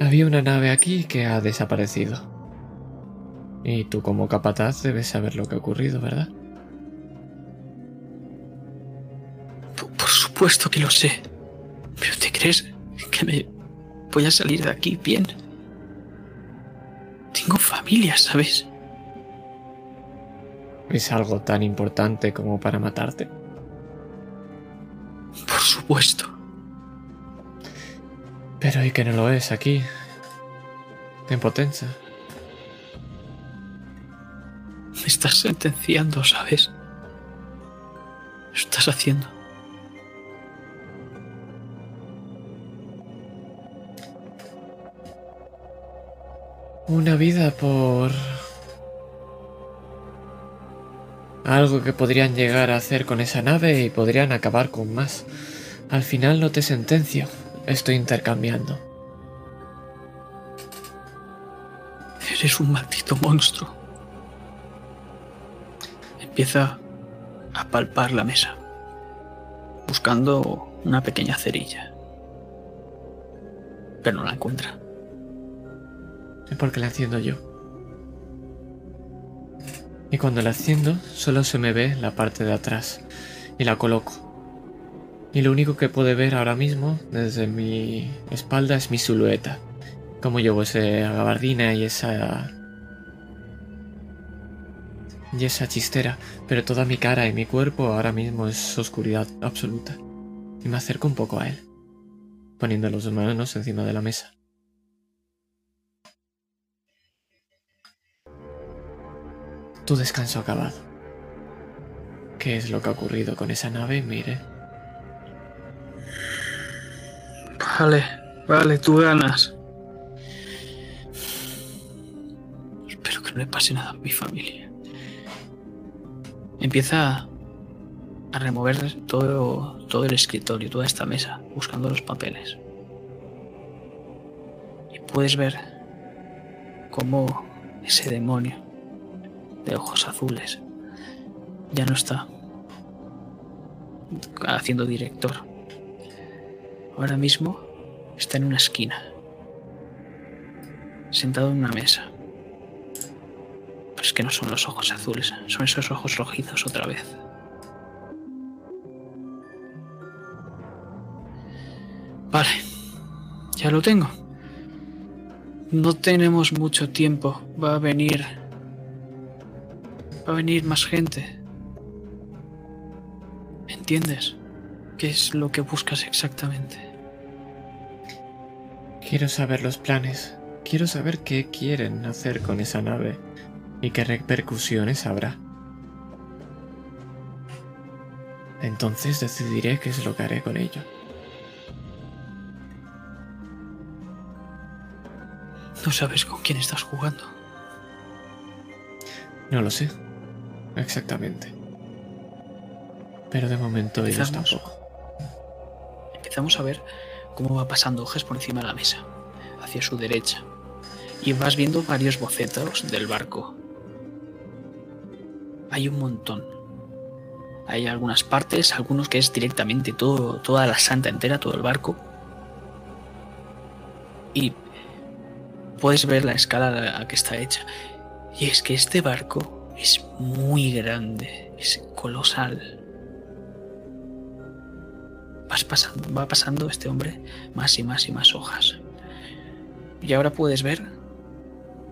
Había una nave aquí que ha desaparecido. Y tú como capataz debes saber lo que ha ocurrido, ¿verdad? Por, por supuesto que lo sé. Pero ¿te crees que me voy a salir de aquí bien? Tengo familia, ¿sabes? ¿Es algo tan importante como para matarte? Por supuesto. Pero ¿y que no lo es aquí? En Potenza. Me estás sentenciando, ¿sabes? Lo estás haciendo. Una vida por... Algo que podrían llegar a hacer con esa nave y podrían acabar con más. Al final no te sentencio, estoy intercambiando. Eres un maldito monstruo. Empieza a palpar la mesa, buscando una pequeña cerilla. Pero no la encuentra. Es porque la enciendo yo. Y cuando la enciendo, solo se me ve la parte de atrás. Y la coloco. Y lo único que puede ver ahora mismo, desde mi espalda, es mi silueta. Como llevo esa gabardina y esa... Y esa chistera. Pero toda mi cara y mi cuerpo ahora mismo es oscuridad absoluta. Y me acerco un poco a él. Poniendo las manos encima de la mesa. Tu descanso acabado. ¿Qué es lo que ha ocurrido con esa nave? Mire. Vale, vale, tú ganas. Espero que no le pase nada a mi familia. Empieza a remover todo, todo el escritorio, toda esta mesa, buscando los papeles. Y puedes ver cómo ese demonio ojos azules ya no está haciendo director. Ahora mismo está en una esquina, sentado en una mesa. Pero es que no son los ojos azules, son esos ojos rojizos otra vez. Vale, ya lo tengo. No tenemos mucho tiempo. Va a venir. Va a venir más gente. ¿Me entiendes? ¿Qué es lo que buscas exactamente? Quiero saber los planes. Quiero saber qué quieren hacer con esa nave y qué repercusiones habrá. Entonces decidiré qué es lo que haré con ello. No sabes con quién estás jugando. No lo sé. Exactamente. Pero de momento ellos tampoco. Empezamos a ver cómo va pasando hojas por encima de la mesa, hacia su derecha. Y vas viendo varios bocetos del barco. Hay un montón. Hay algunas partes, algunos que es directamente todo, toda la santa entera, todo el barco. Y puedes ver la escala a la que está hecha. Y es que este barco Es muy grande, es colosal. Vas pasando, va pasando este hombre más y más y más hojas. Y ahora puedes ver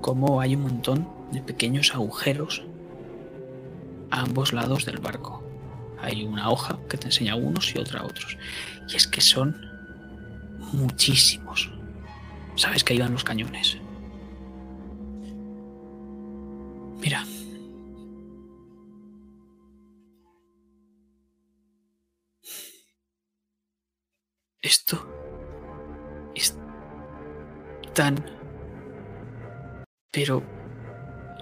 cómo hay un montón de pequeños agujeros a ambos lados del barco. Hay una hoja que te enseña unos y otra a otros. Y es que son muchísimos. Sabes que ahí van los cañones. Mira. Esto es tan... Pero...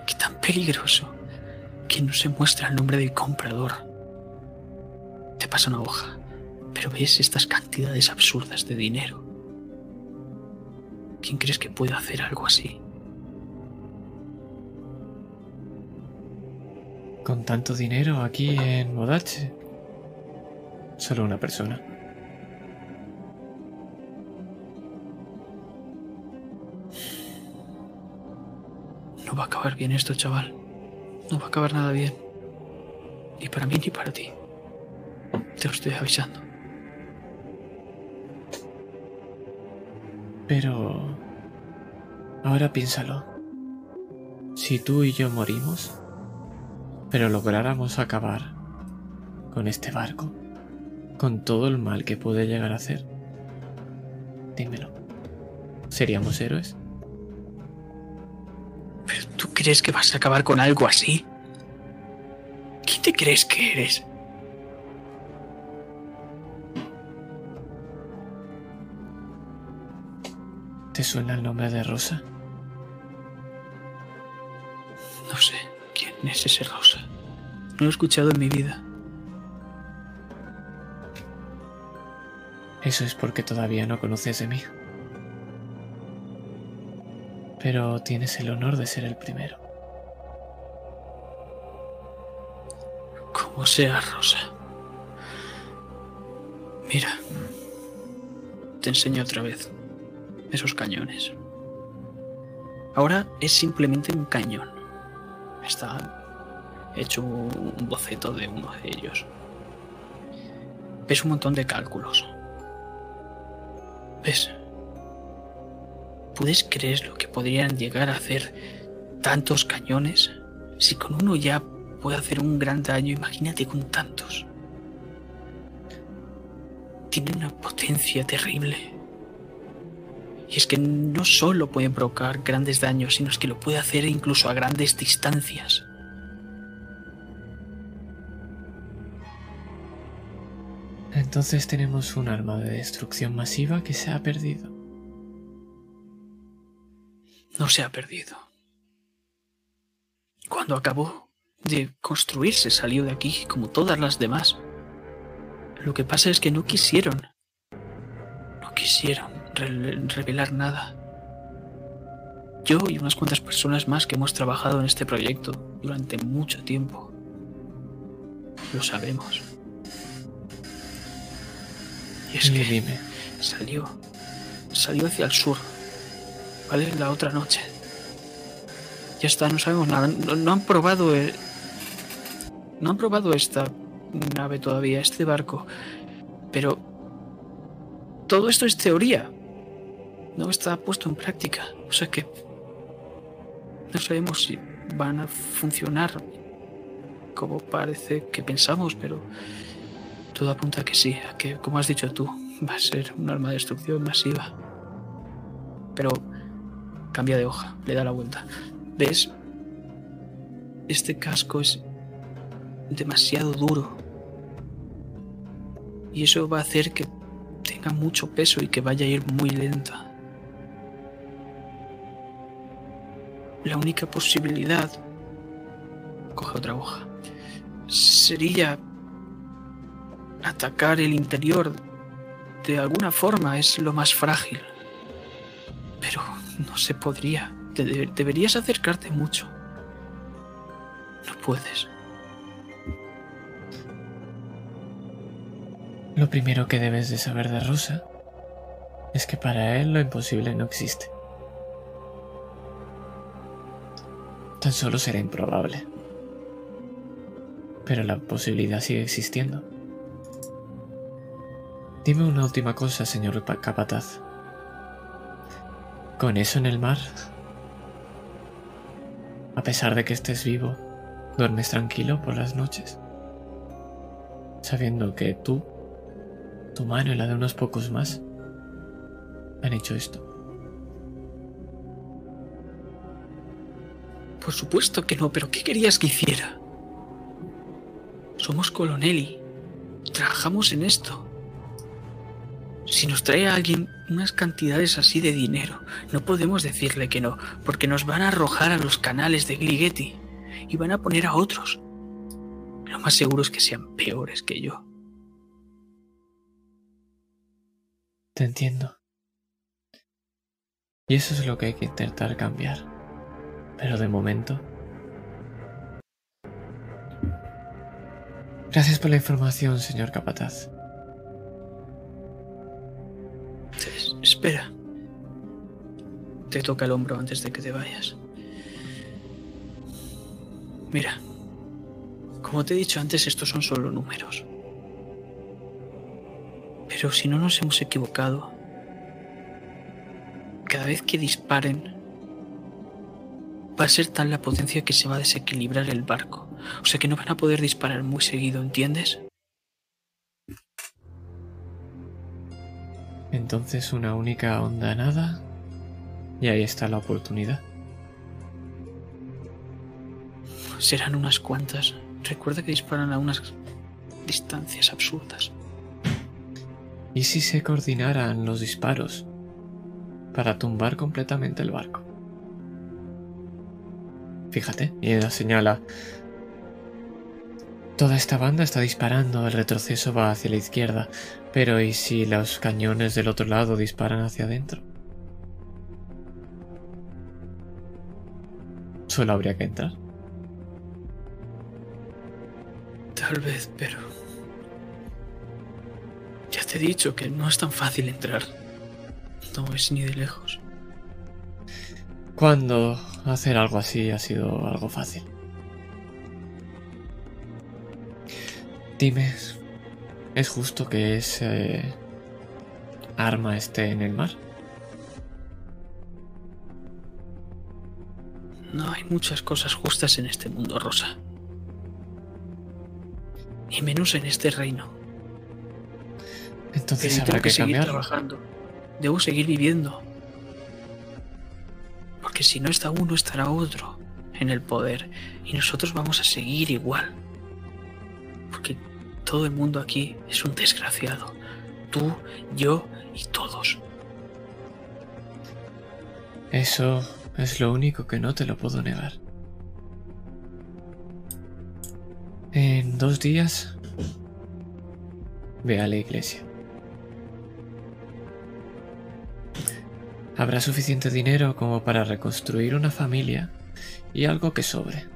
que tan peligroso que no se muestra el nombre del comprador. Te pasa una hoja, pero ves estas cantidades absurdas de dinero. ¿Quién crees que puede hacer algo así? Con tanto dinero aquí en Modache. Solo una persona. No va a acabar bien esto, chaval. No va a acabar nada bien. Ni para mí ni para ti. Te lo estoy avisando. Pero... Ahora piénsalo. Si tú y yo morimos, pero lográramos acabar con este barco, con todo el mal que puede llegar a hacer, dímelo, ¿seríamos héroes? ¿Pero tú crees que vas a acabar con algo así? ¿Quién te crees que eres? ¿Te suena el nombre de Rosa? No sé quién es ese Rosa. No lo he escuchado en mi vida. Eso es porque todavía no conoces de mí. Pero tienes el honor de ser el primero. Como sea, Rosa. Mira. Te enseño otra vez esos cañones. Ahora es simplemente un cañón. Está hecho un boceto de uno de ellos. Ves un montón de cálculos. ¿Ves? ¿Puedes creer lo que podrían llegar a hacer tantos cañones? Si con uno ya puede hacer un gran daño, imagínate con tantos. Tiene una potencia terrible. Y es que no solo pueden provocar grandes daños, sino es que lo puede hacer incluso a grandes distancias. Entonces tenemos un arma de destrucción masiva que se ha perdido. No se ha perdido. Cuando acabó de construirse salió de aquí como todas las demás. Lo que pasa es que no quisieron. No quisieron revelar nada. Yo y unas cuantas personas más que hemos trabajado en este proyecto durante mucho tiempo. Lo sabemos. Y es que dime. salió. Salió hacia el sur. La otra noche. Ya está, no sabemos nada. No, han probado No han probado esta nave todavía, este barco. Pero todo esto es teoría no está puesto en práctica. O sea que no sabemos si van a funcionar como parece que pensamos, pero todo apunta a que sí, a que, como has dicho tú, va a ser un arma de destrucción masiva. Pero cambia de hoja, le da la vuelta. ¿Ves? Este casco es demasiado duro. Y eso va a hacer que tenga mucho peso y que vaya a ir muy lenta. La única posibilidad, coge otra hoja, sería atacar el interior. De alguna forma es lo más frágil. Pero no se podría. deberías acercarte mucho. No puedes. Lo primero que debes de saber de Rosa es que para él lo imposible no existe. Tan solo será improbable. Pero la posibilidad sigue existiendo. Dime una última cosa, señor Capataz. ¿Con eso en el mar? A pesar de que estés vivo, ¿duermes tranquilo por las noches? Sabiendo que tú, tu mano y la de unos pocos más, han hecho esto. Por supuesto que no, pero ¿qué querías que hiciera? Somos coloneli. Trabajamos en esto. Si nos trae a alguien unas cantidades así de dinero, no podemos decirle que no, porque nos van a arrojar a los canales de Gligeti y van a poner a otros. Lo más seguro es que sean peores que yo. Te entiendo. Y eso es lo que hay que intentar cambiar. Pero de momento... Gracias por la información, señor Capataz. Espera. Te toca el hombro antes de que te vayas. Mira, como te he dicho antes, estos son solo números. Pero si no nos hemos equivocado, cada vez que disparen, va a ser tal la potencia que se va a desequilibrar el barco. O sea que no van a poder disparar muy seguido, ¿entiendes? Entonces una única onda nada y ahí está la oportunidad. Serán unas cuantas. Recuerda que disparan a unas distancias absurdas. ¿Y si se coordinaran los disparos para tumbar completamente el barco? Fíjate, y ella señala. Toda esta banda está disparando, el retroceso va hacia la izquierda, pero ¿y si los cañones del otro lado disparan hacia adentro? Solo habría que entrar. Tal vez, pero... Ya te he dicho que no es tan fácil entrar. No es ni de lejos. Cuando hacer algo así ha sido algo fácil. Dime, ¿es justo que ese arma esté en el mar? No hay muchas cosas justas en este mundo, Rosa. Y menos en este reino. Entonces Pero habrá tengo que, que seguir trabajando. Debo seguir viviendo. Porque si no está uno, estará otro en el poder. Y nosotros vamos a seguir igual. Porque todo el mundo aquí es un desgraciado. Tú, yo y todos. Eso es lo único que no te lo puedo negar. En dos días ve a la iglesia. Habrá suficiente dinero como para reconstruir una familia y algo que sobre.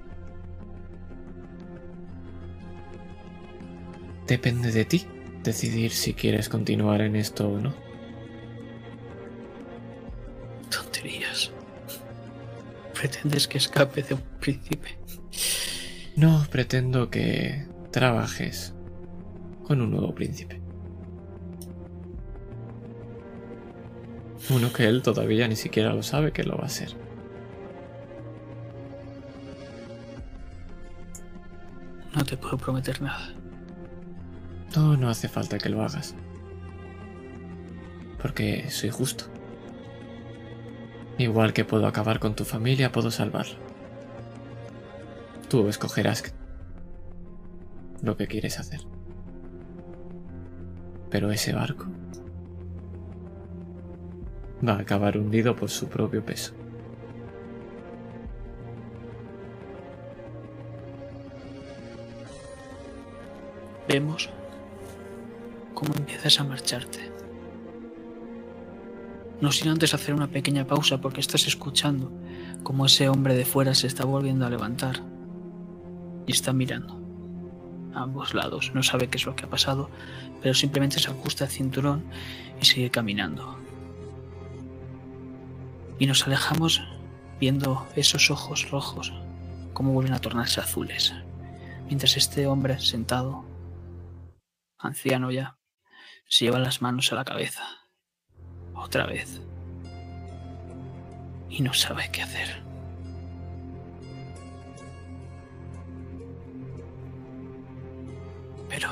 Depende de ti decidir si quieres continuar en esto o no. Tonterías. ¿Pretendes que escape de un príncipe? No pretendo que trabajes con un nuevo príncipe. Uno que él todavía ni siquiera lo sabe que lo va a ser. No te puedo prometer nada. No, hace falta que lo hagas. Porque soy justo. Igual que puedo acabar con tu familia, puedo salvarla. Tú escogerás lo que quieres hacer. Pero ese barco va a acabar hundido por su propio peso. Vemos cómo empiezas a marcharte. No sin antes hacer una pequeña pausa porque estás escuchando cómo ese hombre de fuera se está volviendo a levantar y está mirando a ambos lados. No sabe qué es lo que ha pasado, pero simplemente se ajusta el cinturón y sigue caminando. Y nos alejamos viendo esos ojos rojos, cómo vuelven a tornarse azules. Mientras este hombre sentado, anciano ya, se lleva las manos a la cabeza. Otra vez. Y no sabe qué hacer. Pero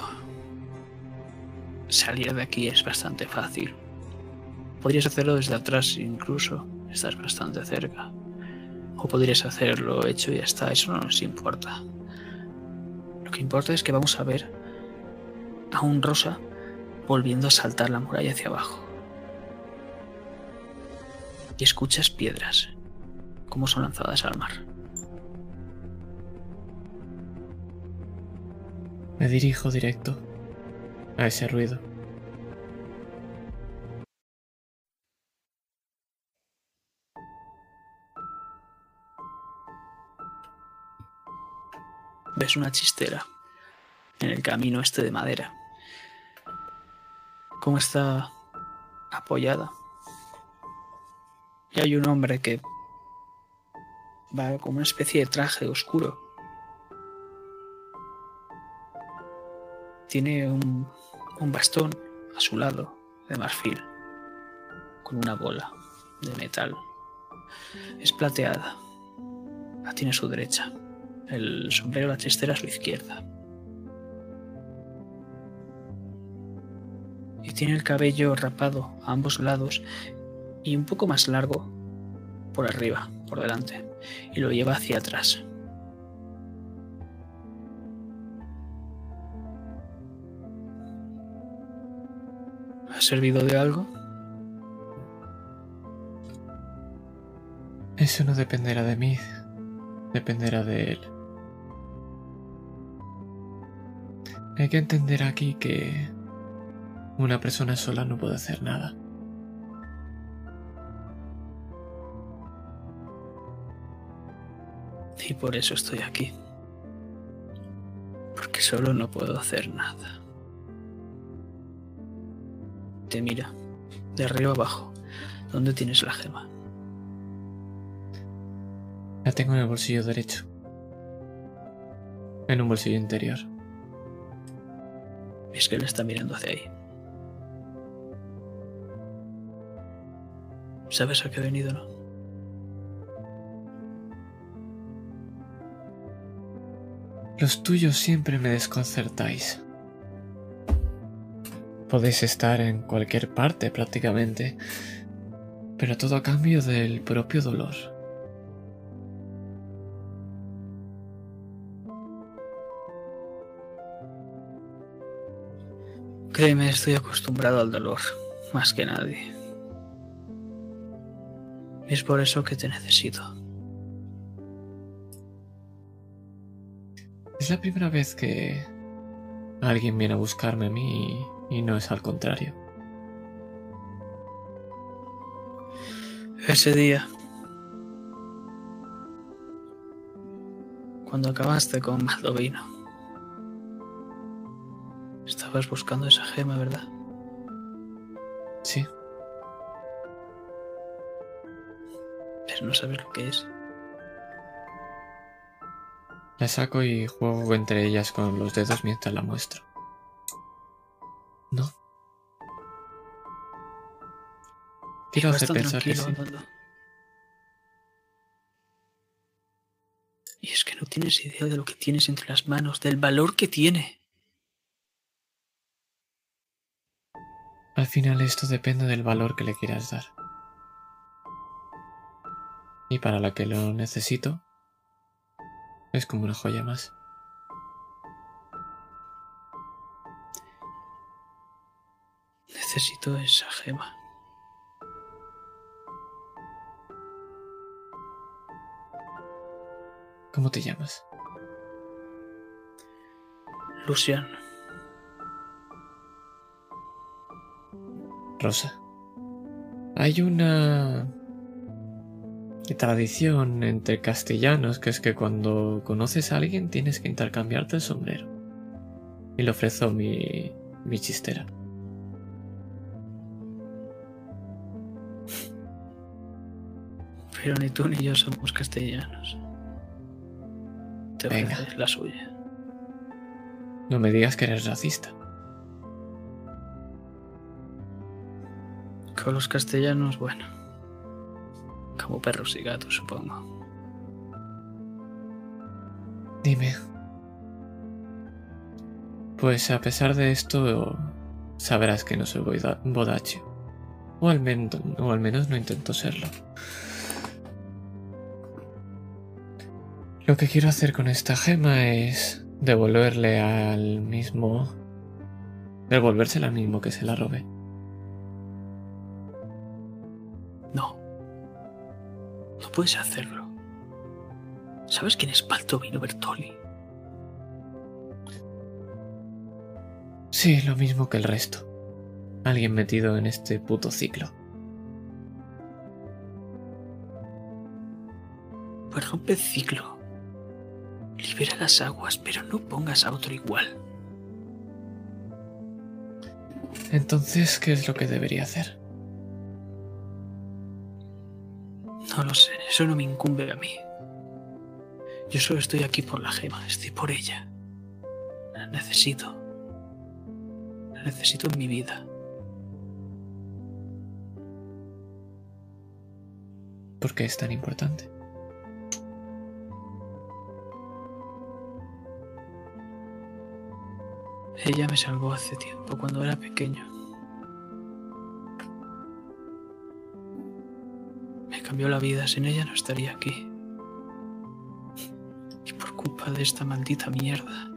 salir de aquí es bastante fácil. Podrías hacerlo desde atrás incluso. Estás bastante cerca. O podrías hacerlo hecho y ya está. Eso no nos importa. Lo que importa es que vamos a ver a un rosa volviendo a saltar la muralla hacia abajo. Y escuchas piedras, como son lanzadas al mar. Me dirijo directo a ese ruido. Ves una chistera en el camino este de madera. Cómo está apoyada. Y hay un hombre que va con una especie de traje oscuro. Tiene un, un bastón a su lado de marfil con una bola de metal. Es plateada. La tiene a su derecha. El sombrero, la chistera a su izquierda. Y tiene el cabello rapado a ambos lados y un poco más largo por arriba, por delante. Y lo lleva hacia atrás. ¿Ha servido de algo? Eso no dependerá de mí, dependerá de él. Hay que entender aquí que una persona sola no puede hacer nada. Y por eso estoy aquí. Porque solo no puedo hacer nada. Te mira, de arriba abajo. ¿Dónde tienes la gema? La tengo en el bolsillo derecho. En un bolsillo interior. Es que él está mirando hacia ahí. ¿Sabes a qué he venido, no? Los tuyos siempre me desconcertáis. Podéis estar en cualquier parte prácticamente, pero todo a cambio del propio dolor. Créeme, estoy acostumbrado al dolor, más que nadie. Es por eso que te necesito. Es la primera vez que alguien viene a buscarme a mí y, y no es al contrario. Ese día, cuando acabaste con Maldovino, estabas buscando esa gema, ¿verdad? Sí, Pero no sabes lo que es. la saco y juego entre ellas con los dedos mientras la muestro. No. Quiero hacer pensar que sí. Y es que no tienes idea de lo que tienes entre las manos, del valor que tiene. Al final esto depende del valor que le quieras dar. Y para la que lo necesito, es como una joya más. Necesito esa gema. ¿Cómo te llamas? Lucian, Rosa. Hay una tradición entre castellanos que es que cuando conoces a alguien tienes que intercambiarte el sombrero. Y le ofrezo mi, mi chistera. pero ni tú ni yo somos castellanos. Te Venga. la suya. No me digas que eres racista. Con los castellanos, bueno. Como perros y gatos, supongo. Dime. Pues a pesar de esto, sabrás que no soy bodacho. O al, menos, o al menos no intento serlo. Lo que quiero hacer con esta gema es devolverle al mismo... Devolvérsela al mismo que se la robé. No puedes hacerlo. ¿Sabes quién es Baltovino Bertoli? Sí, lo mismo que el resto. Alguien metido en este puto ciclo. Pues rompe el ciclo. Libera las aguas, pero no pongas a otro igual. Entonces, ¿qué es lo que debería hacer? No lo sé, eso no me incumbe a mí. Yo solo estoy aquí por la gema, estoy por ella. La necesito. La necesito en mi vida. ¿Por qué es tan importante? Ella me salvó hace tiempo, cuando era pequeño. Cambió la vida, sin ella no estaría aquí. Y por culpa de esta maldita mierda,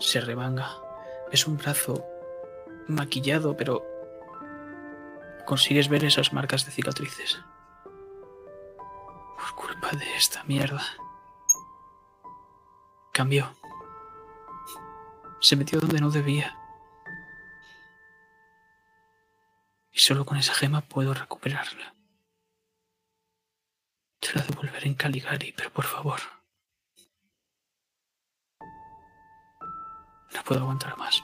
se remanga. Es un brazo maquillado, pero consigues ver esas marcas de cicatrices. Por culpa de esta mierda. Cambió. Se metió donde no debía. Y solo con esa gema puedo recuperarla. Te la devolveré en Caligari, pero por favor. No puedo aguantar más.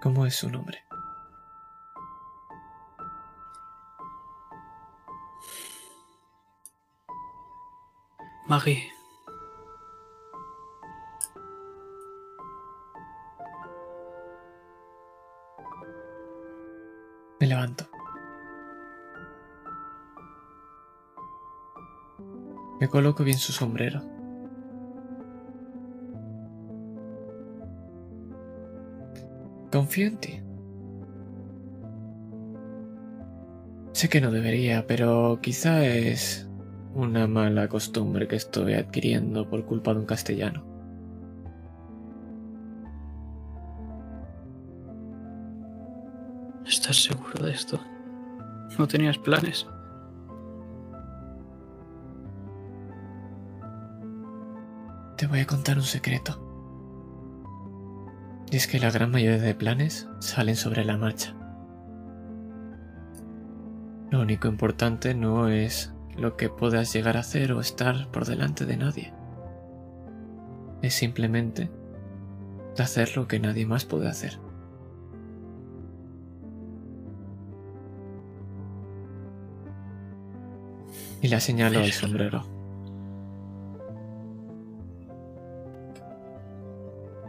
¿Cómo es su nombre? Marie. Levanto. Me coloco bien su sombrero. Confío en ti. Sé que no debería, pero quizá es una mala costumbre que estoy adquiriendo por culpa de un castellano. ¿Estás seguro de esto? ¿No tenías planes? Te voy a contar un secreto. Y es que la gran mayoría de planes salen sobre la marcha. Lo único importante no es lo que puedas llegar a hacer o estar por delante de nadie. Es simplemente hacer lo que nadie más puede hacer. Y la señalo al sombrero.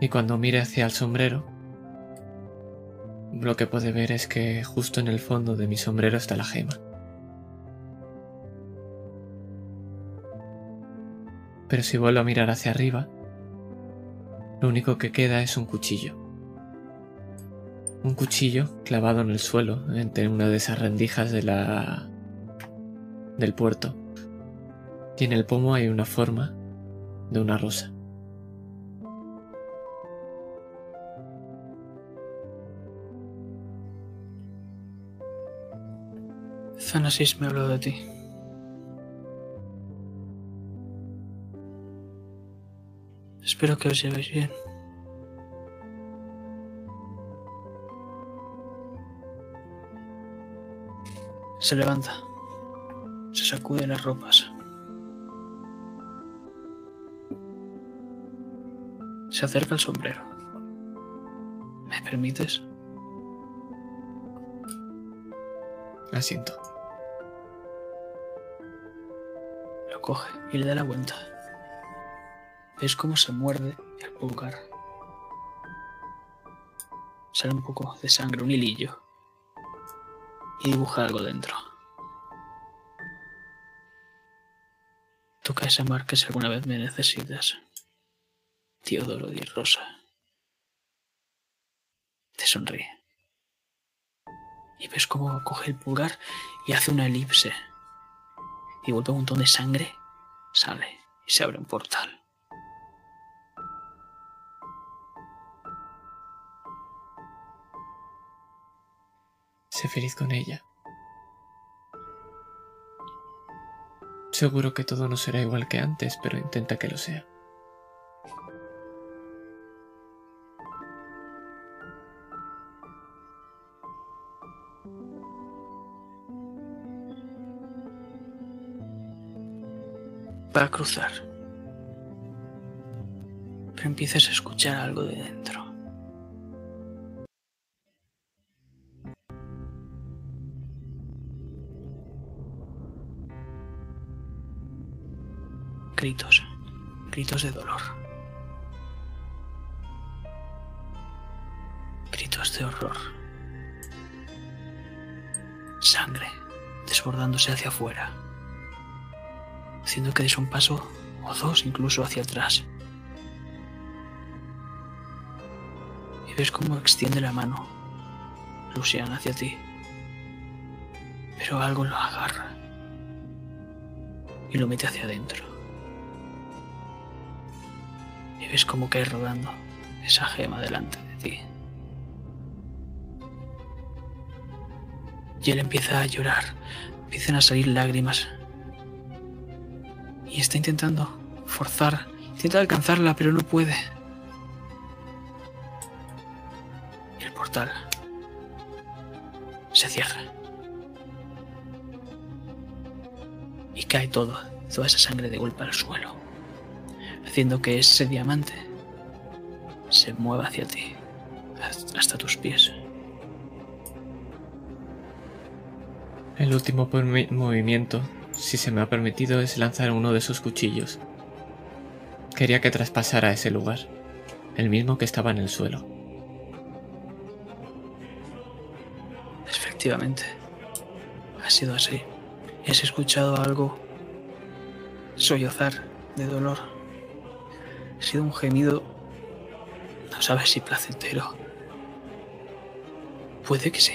Y cuando mire hacia el sombrero, lo que puede ver es que justo en el fondo de mi sombrero está la gema. Pero si vuelvo a mirar hacia arriba, lo único que queda es un cuchillo. Un cuchillo clavado en el suelo, entre una de esas rendijas de la. Del puerto. Y en el pomo hay una forma de una rosa. Zanasis me habló de ti. Espero que os llevéis bien. Se levanta. Se sacude las ropas. Se acerca al sombrero. ¿Me permites? Asiento. coge y le da la vuelta. Ves cómo se muerde el pulgar. Sale un poco de sangre, un hilillo. Y dibuja algo dentro. Toca esa marca si alguna vez me necesitas. Teodoro Di Rosa. Te sonríe. Y ves cómo coge el pulgar y hace una elipse. Y vuelve un montón de sangre, sale y se abre un portal. Sé feliz con ella. Seguro que todo no será igual que antes, pero intenta que lo sea. Va a cruzar. Pero empiezas a escuchar algo de dentro. Gritos, gritos de dolor. Gritos de horror. Sangre desbordándose hacia afuera haciendo que des un paso o dos incluso hacia atrás. Y ves cómo extiende la mano Lucian hacia ti. Pero algo lo agarra y lo mete hacia adentro. Ves cómo cae rodando esa gema delante de ti. Y él empieza a llorar, empiezan a salir lágrimas y está intentando forzar, intenta alcanzarla, pero no puede. El portal se cierra. Y cae todo, toda esa sangre de golpe al suelo, haciendo que ese diamante se mueva hacia ti, hasta tus pies. El último movimiento si se me ha permitido, es lanzar uno de sus cuchillos. Quería que traspasara ese lugar, el mismo que estaba en el suelo. Efectivamente, ha sido así. Has escuchado algo sollozar de dolor. Ha sido un gemido, no sabes si placentero. Puede que sí.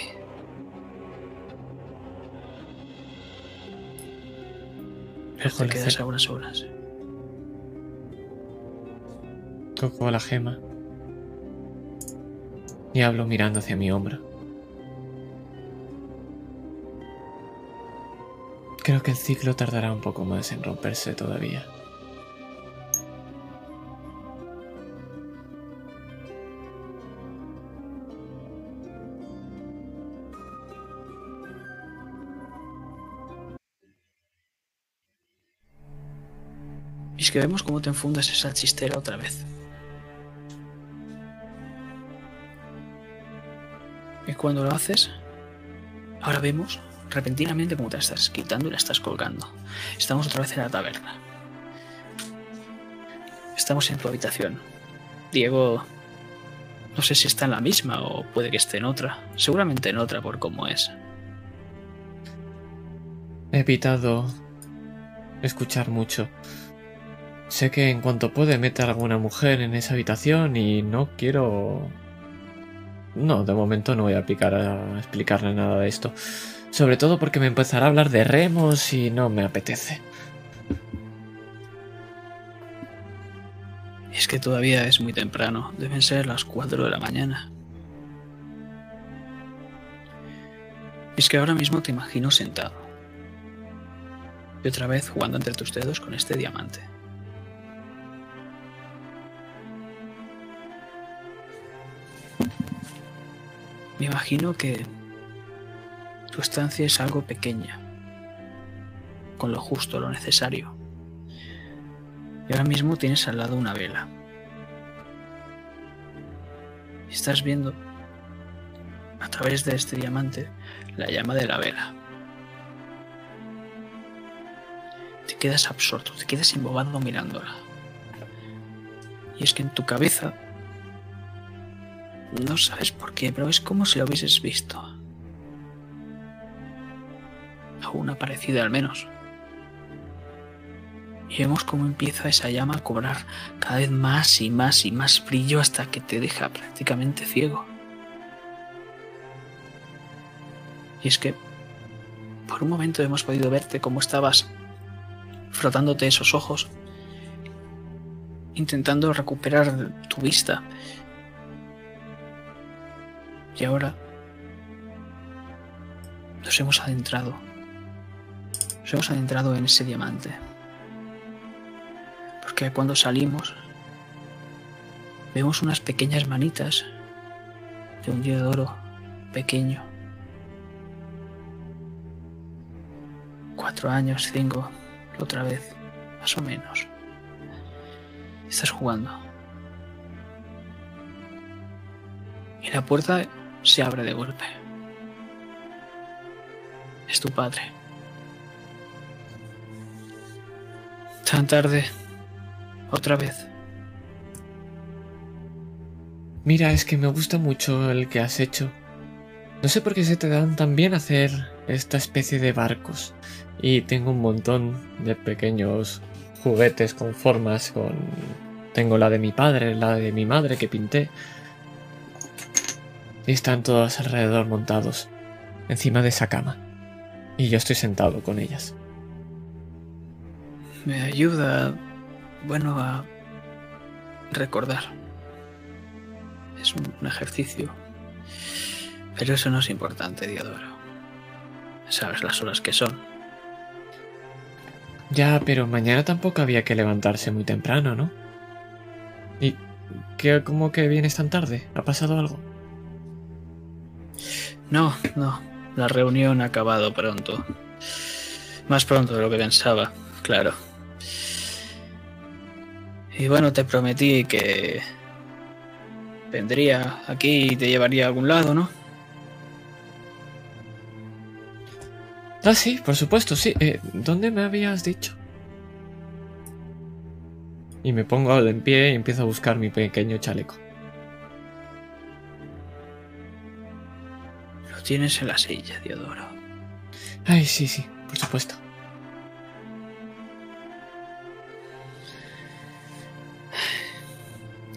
Te quedas a unas horas. Toco la gema y hablo mirando hacia mi hombro. Creo que el ciclo tardará un poco más en romperse todavía. Que vemos cómo te enfundas esa chistera otra vez. Y cuando lo haces, ahora vemos repentinamente cómo te estás quitando y la estás colgando. Estamos otra vez en la taberna. Estamos en tu habitación. Diego, no sé si está en la misma o puede que esté en otra. Seguramente en otra por cómo es. He evitado escuchar mucho. Sé que en cuanto puede mete a alguna mujer en esa habitación y no quiero... No, de momento no voy a picar a explicarle nada de esto. Sobre todo porque me empezará a hablar de remos y no me apetece. Es que todavía es muy temprano. Deben ser las 4 de la mañana. Es que ahora mismo te imagino sentado. Y otra vez jugando entre tus dedos con este diamante. Me imagino que tu estancia es algo pequeña, con lo justo, lo necesario. Y ahora mismo tienes al lado una vela. Estás viendo a través de este diamante la llama de la vela. quedas absorto, te quedas embobado mirándola. Y es que en tu cabeza no sabes por qué, pero es como si lo hubieses visto. A una parecida al menos. Y vemos cómo empieza esa llama a cobrar cada vez más y más y más brillo hasta que te deja prácticamente ciego. Y es que por un momento hemos podido verte como estabas frotándote esos ojos, intentando recuperar tu vista. Y ahora nos hemos adentrado. Nos hemos adentrado en ese diamante. Porque cuando salimos vemos unas pequeñas manitas de un de oro pequeño. Cuatro años, cinco, otra vez, más o menos. Estás jugando. Y la puerta se abre de golpe. Es tu padre. Tan tarde. Otra vez. Mira, es que me gusta mucho el que has hecho. No sé por qué se te dan tan bien hacer esta especie de barcos. Y tengo un montón de pequeños juguetes con formas, con... Tengo la de mi padre, la de mi madre que pinté. Y están todos alrededor montados, encima de esa cama. Y yo estoy sentado con ellas. Me ayuda, bueno, a recordar. Es un ejercicio. Pero eso no es importante, Diodoro. Sabes las horas que son. Ya, pero mañana tampoco había que levantarse muy temprano, ¿no? ¿Y qué, cómo que vienes tan tarde? ¿Ha pasado algo? No, no. La reunión ha acabado pronto. Más pronto de lo que pensaba, claro. Y bueno, te prometí que vendría aquí y te llevaría a algún lado, ¿no? Ah, sí, por supuesto, sí. Eh, ¿Dónde me habías dicho? Y me pongo en pie y empiezo a buscar mi pequeño chaleco. Tienes en la silla, Diodoro. Ay, sí, sí, por supuesto.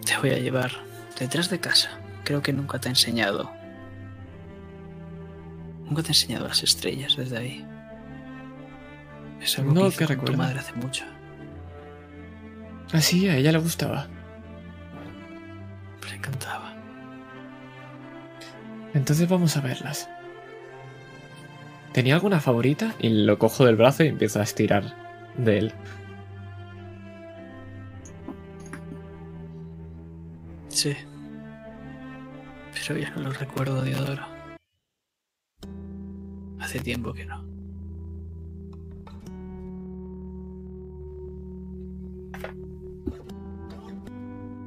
Te voy a llevar detrás de casa. Creo que nunca te he enseñado Nunca te he enseñado las estrellas desde ahí. Es algo no, que, que hice con tu madre hace mucho. Ah, sí, a ella le gustaba. Le encantaba. Entonces vamos a verlas. ¿Tenía alguna favorita? Y lo cojo del brazo y empiezo a estirar de él. Sí. Pero ya no lo recuerdo, Diodoro. Hace tiempo que no.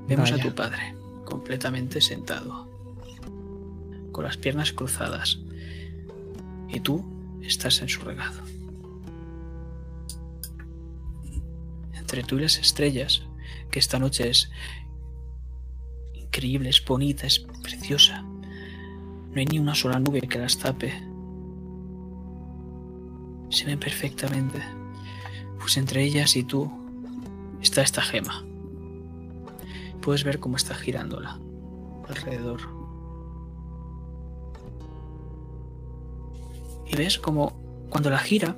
Vemos a tu padre, completamente sentado, con las piernas cruzadas, y tú estás en su regado. Entre tú y las estrellas, que esta noche es increíble, es bonita, es preciosa. No hay ni una sola nube que las tape se ven perfectamente. Pues entre ellas y tú está esta gema. Puedes ver cómo está girándola alrededor. Y ves como cuando la gira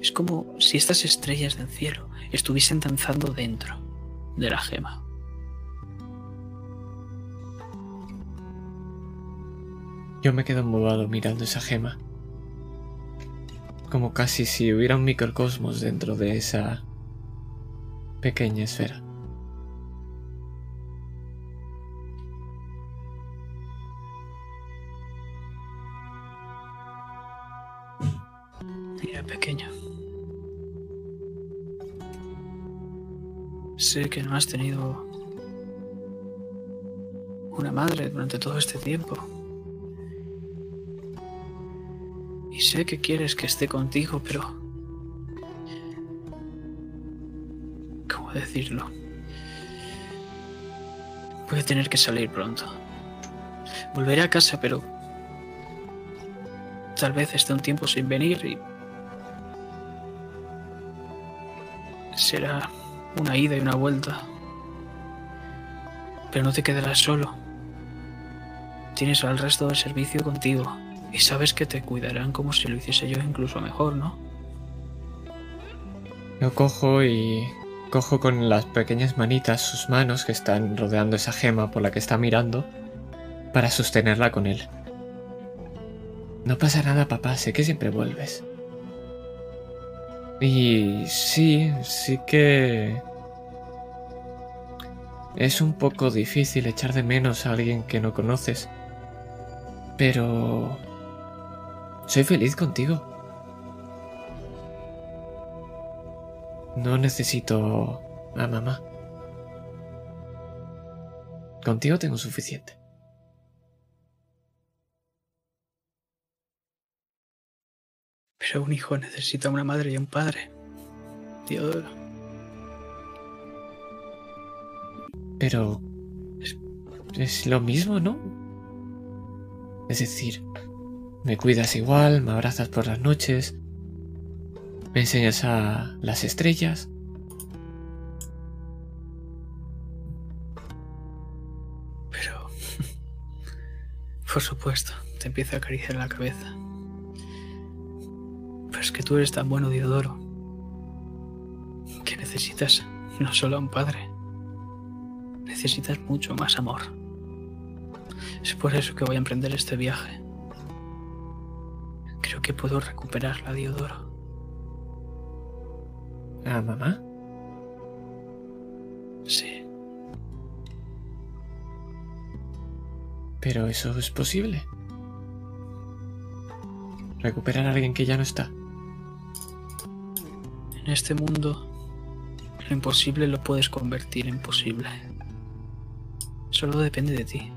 es como si estas estrellas del cielo estuviesen danzando dentro de la gema. Yo me quedo embobado mirando esa gema como casi si hubiera un microcosmos dentro de esa pequeña esfera. Mira, pequeño. Sé que no has tenido una madre durante todo este tiempo. Y sé que quieres que esté contigo, pero decirlo. Voy a tener que salir pronto. Volveré a casa, pero tal vez esté un tiempo sin venir y será una ida y una vuelta. Pero no te quedarás solo. Tienes al resto del servicio contigo y sabes que te cuidarán como si lo hiciese yo incluso mejor, ¿no? Lo cojo y cojo con las pequeñas manitas sus manos que están rodeando esa gema por la que está mirando para sostenerla con él. No pasa nada, papá, sé que siempre vuelves. Y sí, sí que... Es un poco difícil echar de menos a alguien que no conoces. Pero... Soy feliz contigo. No necesito a mamá. Contigo tengo suficiente. Pero un hijo necesita una madre y un padre. Diodoro. Pero... Es lo mismo, ¿no? Es decir, me cuidas igual, me abrazas por las noches, me enseñas a las estrellas. Pero... Por supuesto, te empiezo a acariciar la cabeza. Pero es que tú eres tan bueno, Diodoro, que necesitas no solo a un padre, necesitas mucho más amor. Es por eso que voy a emprender este viaje. Creo que puedo recuperarla, Diodoro. ¿A mamá? Sí, Pero eso es posible. Recuperar a alguien que ya no está. En este mundo lo imposible lo puedes convertir en posible. Solo depende de ti.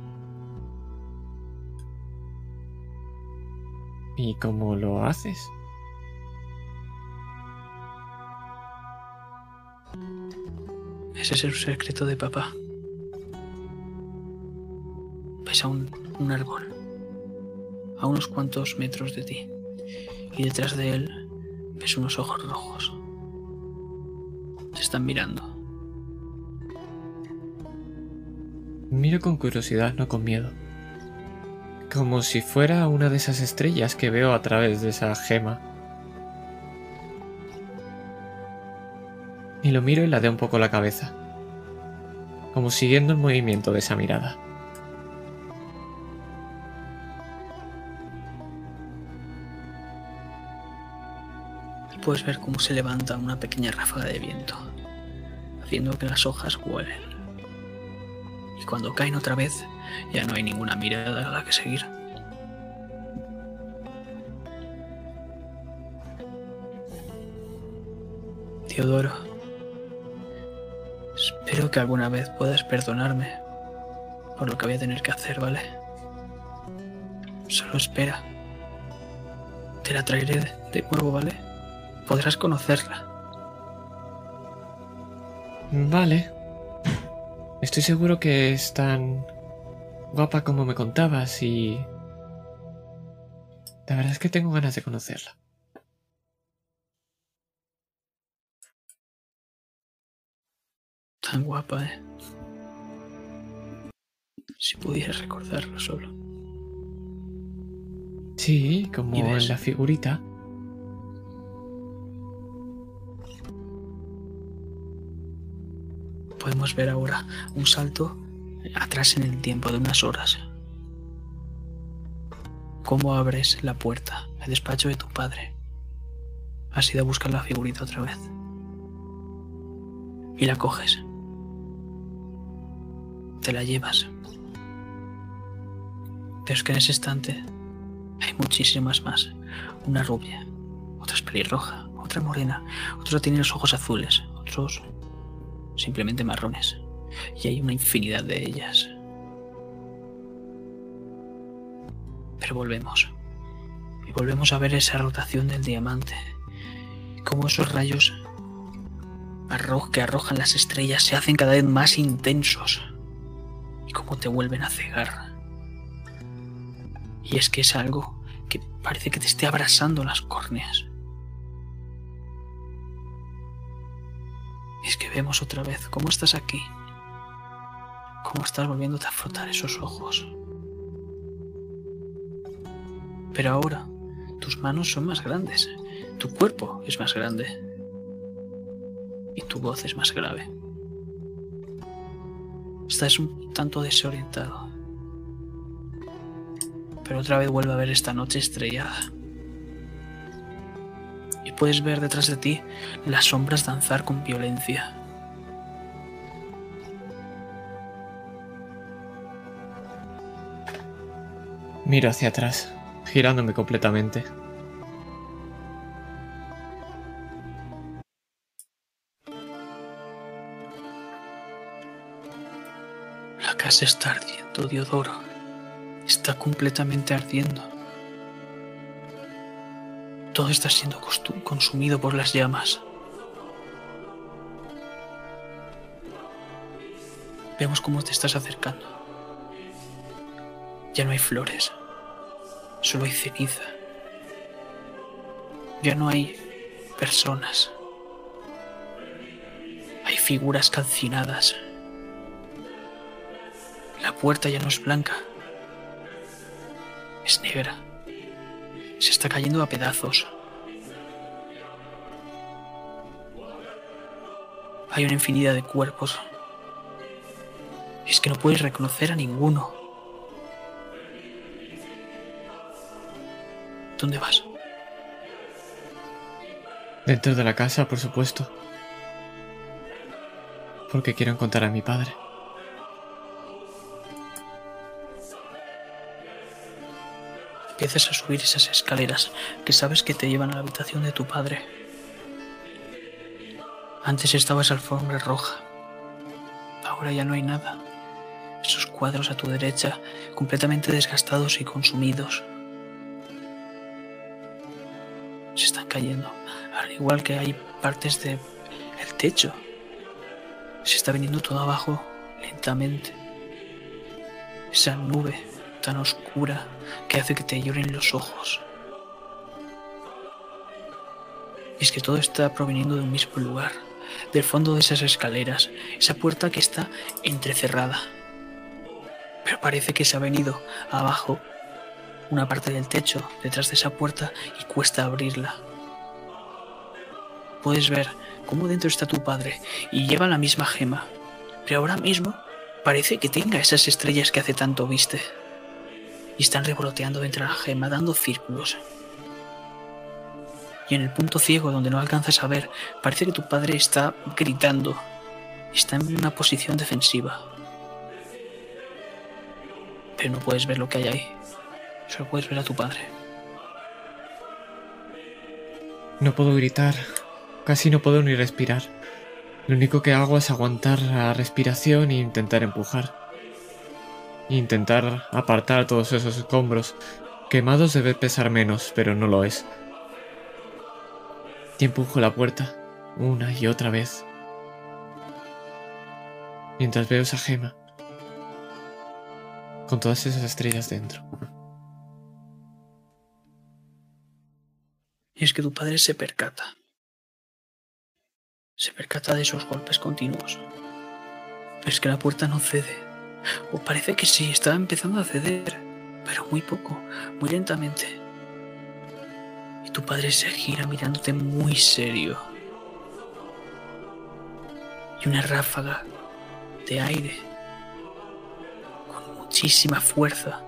¿Y cómo lo haces? Ese es el secreto de papá. Ves a un, un árbol, a unos cuantos metros de ti, y detrás de él ves unos ojos rojos. Te están mirando. Miro con curiosidad, no con miedo. Como si fuera una de esas estrellas que veo a través de esa gema. Y lo miro y ladeo un poco la cabeza. Como siguiendo el movimiento de esa mirada. Puedes ver cómo se levanta una pequeña ráfaga de viento, haciendo que las hojas huelen. Y cuando caen otra vez, ya no hay ninguna mirada a la que seguir. Teodoro, espero que alguna vez puedas perdonarme por lo que voy a tener que hacer, ¿vale? Solo espera. Te la traeré de- de nuevo, ¿vale? Podrás conocerla. Vale. Estoy seguro que es tan guapa como me contabas y... La verdad es que tengo ganas de conocerla. Tan guapa, ¿eh? Si pudieras recordarlo solo. Sí, como en la figurita. Podemos ver ahora un salto atrás en el tiempo de unas horas. Cómo abres la puerta al despacho de tu padre. Has ido a buscar la figurita otra vez. Y la coges. Te la llevas. Pero es que en ese estante hay muchísimas más. Una rubia, otra es pelirroja, otra morena, otra tiene los ojos azules, otros simplemente marrones. Y hay una infinidad de ellas. Pero volvemos. Y volvemos a ver esa rotación del diamante. Y cómo esos rayos que arrojan las estrellas se hacen cada vez más intensos y como te vuelven a cegar. Y es que es algo que parece que te esté abrasando las córneas. Es que vemos otra vez cómo estás aquí, cómo estás volviéndote a frotar esos ojos. Pero ahora tus manos son más grandes, tu cuerpo es más grande y tu voz es más grave. Estás un tanto desorientado. Pero otra vez vuelve a ver esta noche estrellada. Y puedes ver detrás de ti las sombras danzar con violencia. Miro hacia atrás, girándome completamente. La casa está ardiendo, Diodoro. Está completamente ardiendo. Todo está siendo consumido por las llamas. Vemos cómo te estás acercando. Ya no hay flores, solo hay ceniza. Ya no hay personas. Hay figuras calcinadas. La puerta ya no es blanca. Es negra. Se está cayendo a pedazos. Hay una infinidad de cuerpos. Es que no puedes reconocer a ninguno. ¿Dónde vas? Dentro de la casa, por supuesto. Porque quiero encontrar a mi padre. Empiezas a subir esas escaleras que sabes que te llevan a la habitación de tu padre. Antes estaba esa alfombra roja. Ahora ya no hay nada. Esos cuadros a tu derecha, completamente desgastados y consumidos. Se están cayendo. Al igual que hay partes del el techo. Se está viniendo todo abajo lentamente. Esa nube tan oscura que hace que te lloren los ojos. Es que todo está proveniendo de un mismo lugar, del fondo de esas escaleras, esa puerta que está entrecerrada. Pero parece que se ha venido abajo una parte del techo detrás de esa puerta y cuesta abrirla. Puedes ver cómo dentro está tu padre y lleva la misma gema, pero ahora mismo parece que tenga esas estrellas que hace tanto viste y están revoloteando dentro de la gema, dando círculos. Y en el punto ciego donde no alcanzas a ver, parece que tu padre está gritando. Está en una posición defensiva. Pero no puedes ver lo que hay ahí. Solo puedes ver a tu padre. No puedo gritar. Casi no puedo ni respirar. Lo único que hago es aguantar la respiración e intentar empujar intentar apartar todos esos escombros. Quemados debe pesar menos, pero no lo es. Y empujo la puerta, una y otra vez. Mientras veo esa gema. Con todas esas estrellas dentro. Y es que tu padre se percata. Se percata de esos golpes continuos. Es que la puerta no cede. O parece que sí, está empezando a ceder, pero muy poco, muy lentamente. Y tu padre se gira mirándote muy serio. Y una ráfaga de aire con muchísima fuerza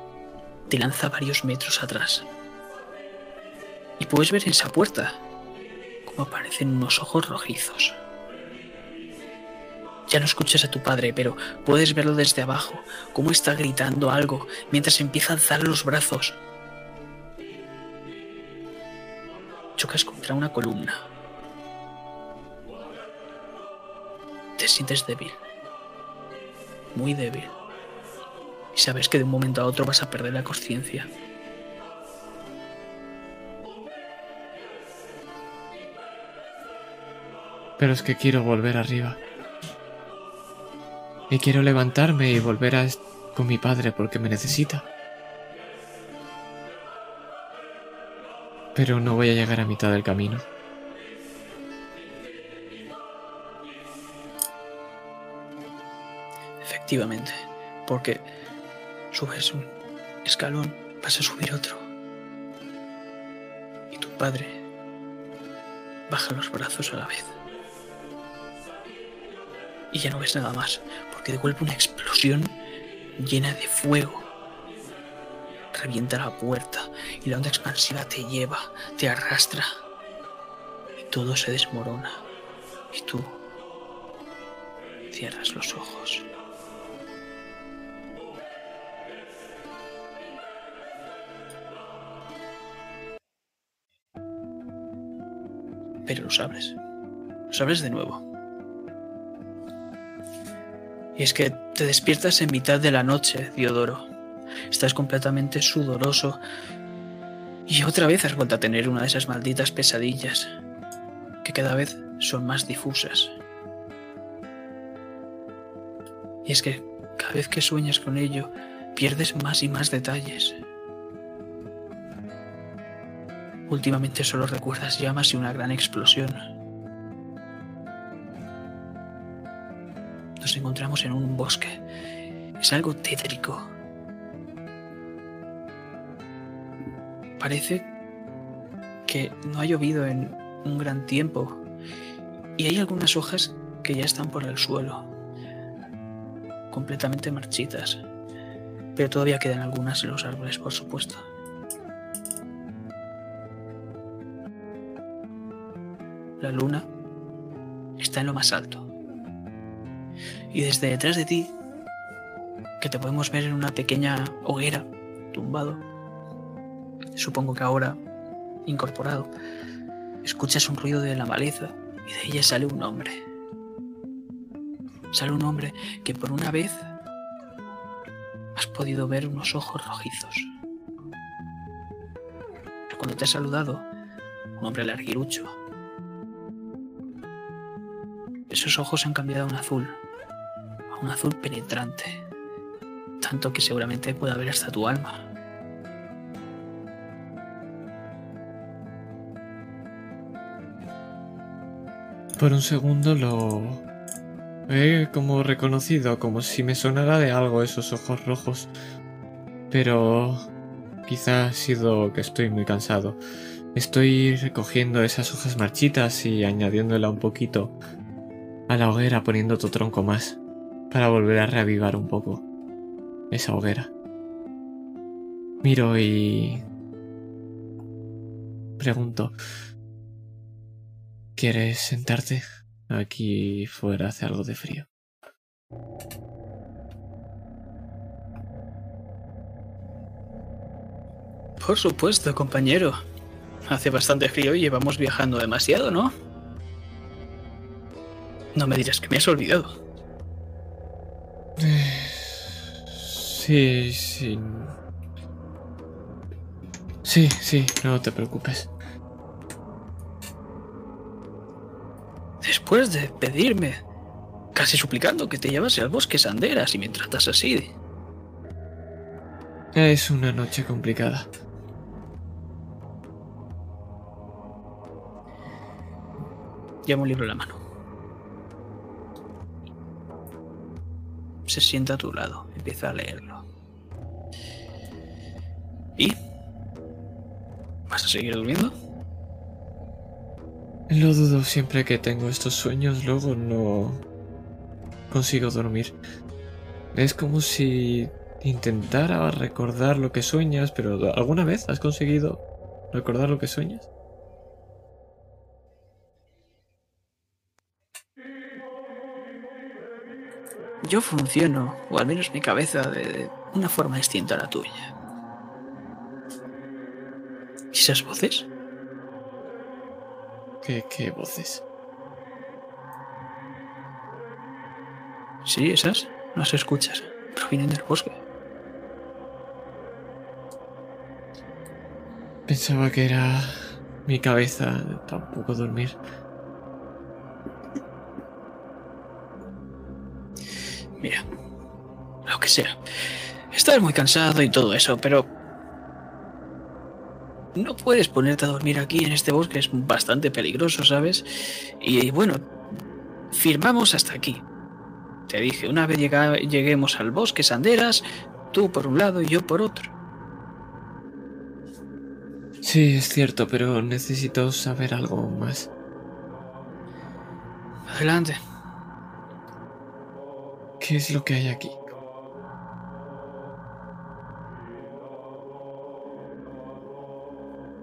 te lanza varios metros atrás. Y puedes ver en esa puerta cómo aparecen unos ojos rojizos. Ya no escuchas a tu padre, pero puedes verlo desde abajo, cómo está gritando algo mientras empieza a alzar los brazos. Chocas contra una columna. Te sientes débil. Muy débil. Y sabes que de un momento a otro vas a perder la conciencia. Pero es que quiero volver arriba. Y quiero levantarme y volver a con mi padre porque me necesita. Pero no voy a llegar a mitad del camino. Efectivamente, porque subes un escalón, vas a subir otro. Y tu padre baja los brazos a la vez. Y ya no ves nada más, porque de golpe una explosión llena de fuego revienta la puerta y la onda expansiva te lleva, te arrastra y todo se desmorona y tú cierras los ojos. Pero lo sabes, lo sabes de nuevo. Y es que te despiertas en mitad de la noche, Diodoro. Estás completamente sudoroso. Y otra vez has vuelto a tener una de esas malditas pesadillas, que cada vez son más difusas. Y es que cada vez que sueñas con ello, pierdes más y más detalles. Últimamente solo recuerdas llamas y una gran explosión. Nos encontramos en un bosque. Es algo tétrico. Parece que no ha llovido en un gran tiempo y hay algunas hojas que ya están por el suelo, completamente marchitas, pero todavía quedan algunas en los árboles, por supuesto. La luna está en lo más alto y desde detrás de ti, que te podemos ver en una pequeña hoguera, tumbado, supongo que ahora incorporado, escuchas un ruido de la maleza y de ella sale un hombre. Sale un hombre que por una vez has podido ver unos ojos rojizos. Cuando te ha saludado, un hombre larguirucho, esos ojos han cambiado a un azul, a un azul penetrante, tanto que seguramente pueda ver hasta tu alma. Por un segundo lo he como reconocido, como si me sonara de algo esos ojos rojos. Pero quizá ha sido que estoy muy cansado. Estoy recogiendo esas hojas marchitas y añadiéndola un poquito a la hoguera poniendo otro tronco más para volver a reavivar un poco esa hoguera. Miro y pregunto, ¿Quieres sentarte? Aquí fuera hace algo de frío. Por supuesto, compañero. Hace bastante frío y llevamos viajando demasiado, ¿no? No me dirás que me has olvidado. Sí, sí. Sí, sí, no te preocupes. Después de pedirme, casi suplicando que te llevase al bosque Sanderas y me tratas así. Es una noche complicada. Lleva un libro en la mano. Se sienta a tu lado, empieza a leerlo. ¿Y? ¿Vas a seguir durmiendo? Lo dudo siempre que tengo estos sueños, luego no consigo dormir. Es como si intentara recordar lo que sueñas, pero ¿alguna vez has conseguido recordar lo que sueñas? Yo funciono, o al menos mi cabeza, de una forma distinta a la tuya. ¿Y esas voces? ¿Qué, voces? Sí, esas. No las escuchas. Provienen del bosque. Pensaba que era mi cabeza tampoco dormir. Mira, lo que sea. Estás muy cansado y todo eso, pero... No puedes ponerte a dormir aquí en este bosque, es bastante peligroso, ¿sabes? Y bueno, firmamos hasta aquí. Te dije, una vez llega- lleguemos al bosque Sanderas, tú por un lado y yo por otro. Sí, es cierto, pero necesito saber algo más. Adelante. ¿Qué es lo que hay aquí?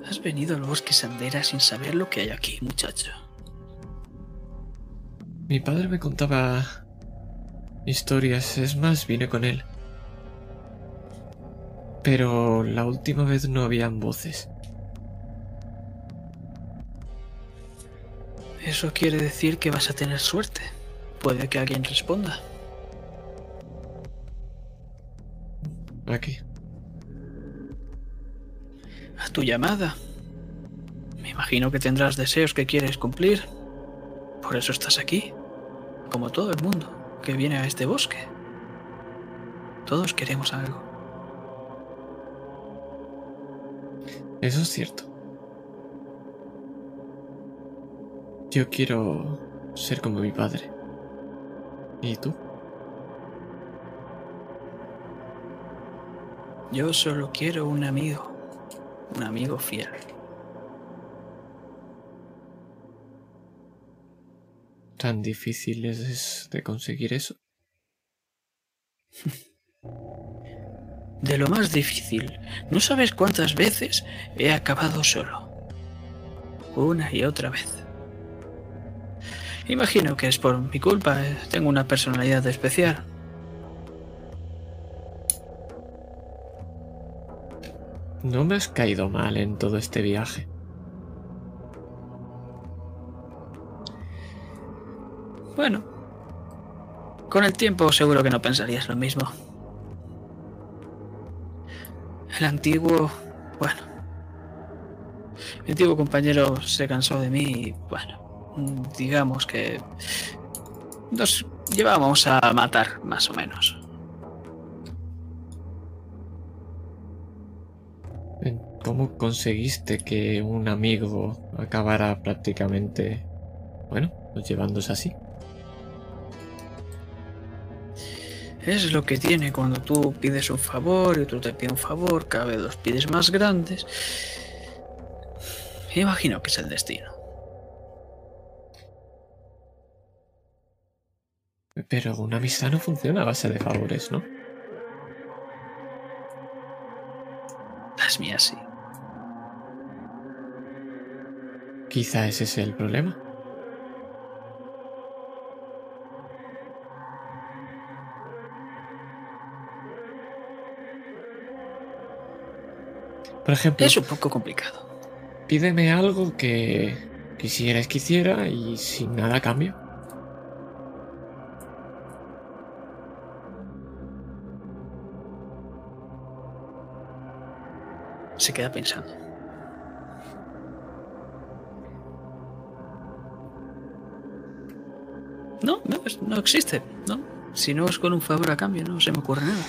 Has venido al bosque Sandera sin saber lo que hay aquí, muchacho. Mi padre me contaba historias, es más, vine con él. Pero la última vez no habían voces. Eso quiere decir que vas a tener suerte. Puede que alguien responda. Aquí. A tu llamada. Me imagino que tendrás deseos que quieres cumplir. Por eso estás aquí. Como todo el mundo que viene a este bosque. Todos queremos algo. Eso es cierto. Yo quiero ser como mi padre. ¿Y tú? Yo solo quiero un amigo. Un amigo fiel. ¿Tan difícil es de conseguir eso? De lo más difícil. No sabes cuántas veces he acabado solo. Una y otra vez. Imagino que es por mi culpa. eh, Tengo una personalidad especial. No me has caído mal en todo este viaje. Bueno. Con el tiempo seguro que no pensarías lo mismo. El antiguo... Bueno. Mi antiguo compañero se cansó de mí y, bueno, digamos que nos llevábamos a matar, más o menos. ¿Cómo conseguiste que un amigo acabara prácticamente, bueno, pues llevándose así? Es lo que tiene cuando tú pides un favor y otro te pide un favor, cada vez los pides más grandes. Imagino que es el destino. Pero una amistad no funciona a base de favores, ¿no? Las mías sí. Quizá ese es el problema. Por ejemplo, Es un poco complicado. pídeme algo que quisieras que hiciera y sin nada cambio. Se queda pensando. No, no, no existe, ¿no? Si no es con un favor a cambio, no se me ocurre nada.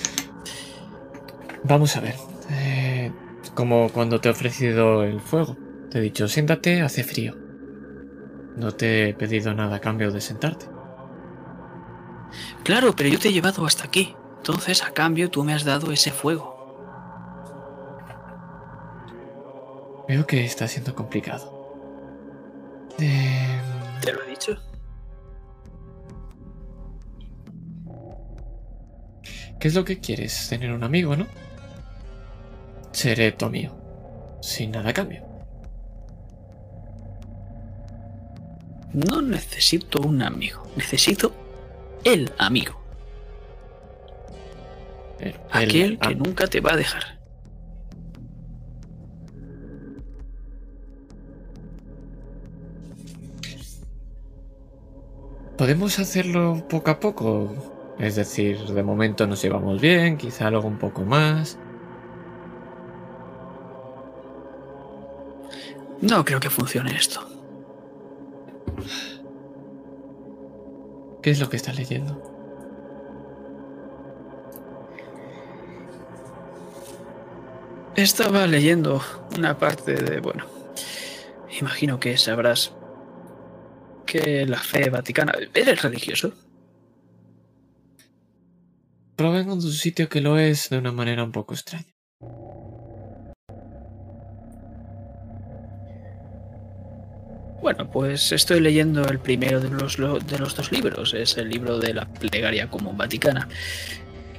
Vamos a ver. eh, como cuando te he ofrecido el fuego. Te he dicho, siéntate, hace frío. No te he pedido nada a cambio de sentarte. Claro, pero yo te he llevado hasta aquí. Entonces, a cambio, tú me has dado ese fuego. Veo que está siendo complicado. Eh, ¿Te lo he dicho? ¿Qué es lo que quieres? Tener un amigo, ¿no? Seré tu amigo. Sin nada a cambio. No necesito un amigo. Necesito el amigo. El- Aquel que nunca te va a dejar. Podemos hacerlo poco a poco. Es decir, de momento nos llevamos bien, quizá luego un poco más. No creo que funcione esto. ¿Qué es lo que estás leyendo? Estaba leyendo una parte de, bueno, imagino que sabrás que la fe vaticana... ¿Eres religioso? Provengo de un sitio que lo es de una manera un poco extraña. Bueno, pues estoy leyendo el primero de los, de los dos libros. Es el libro de la plegaria común vaticana.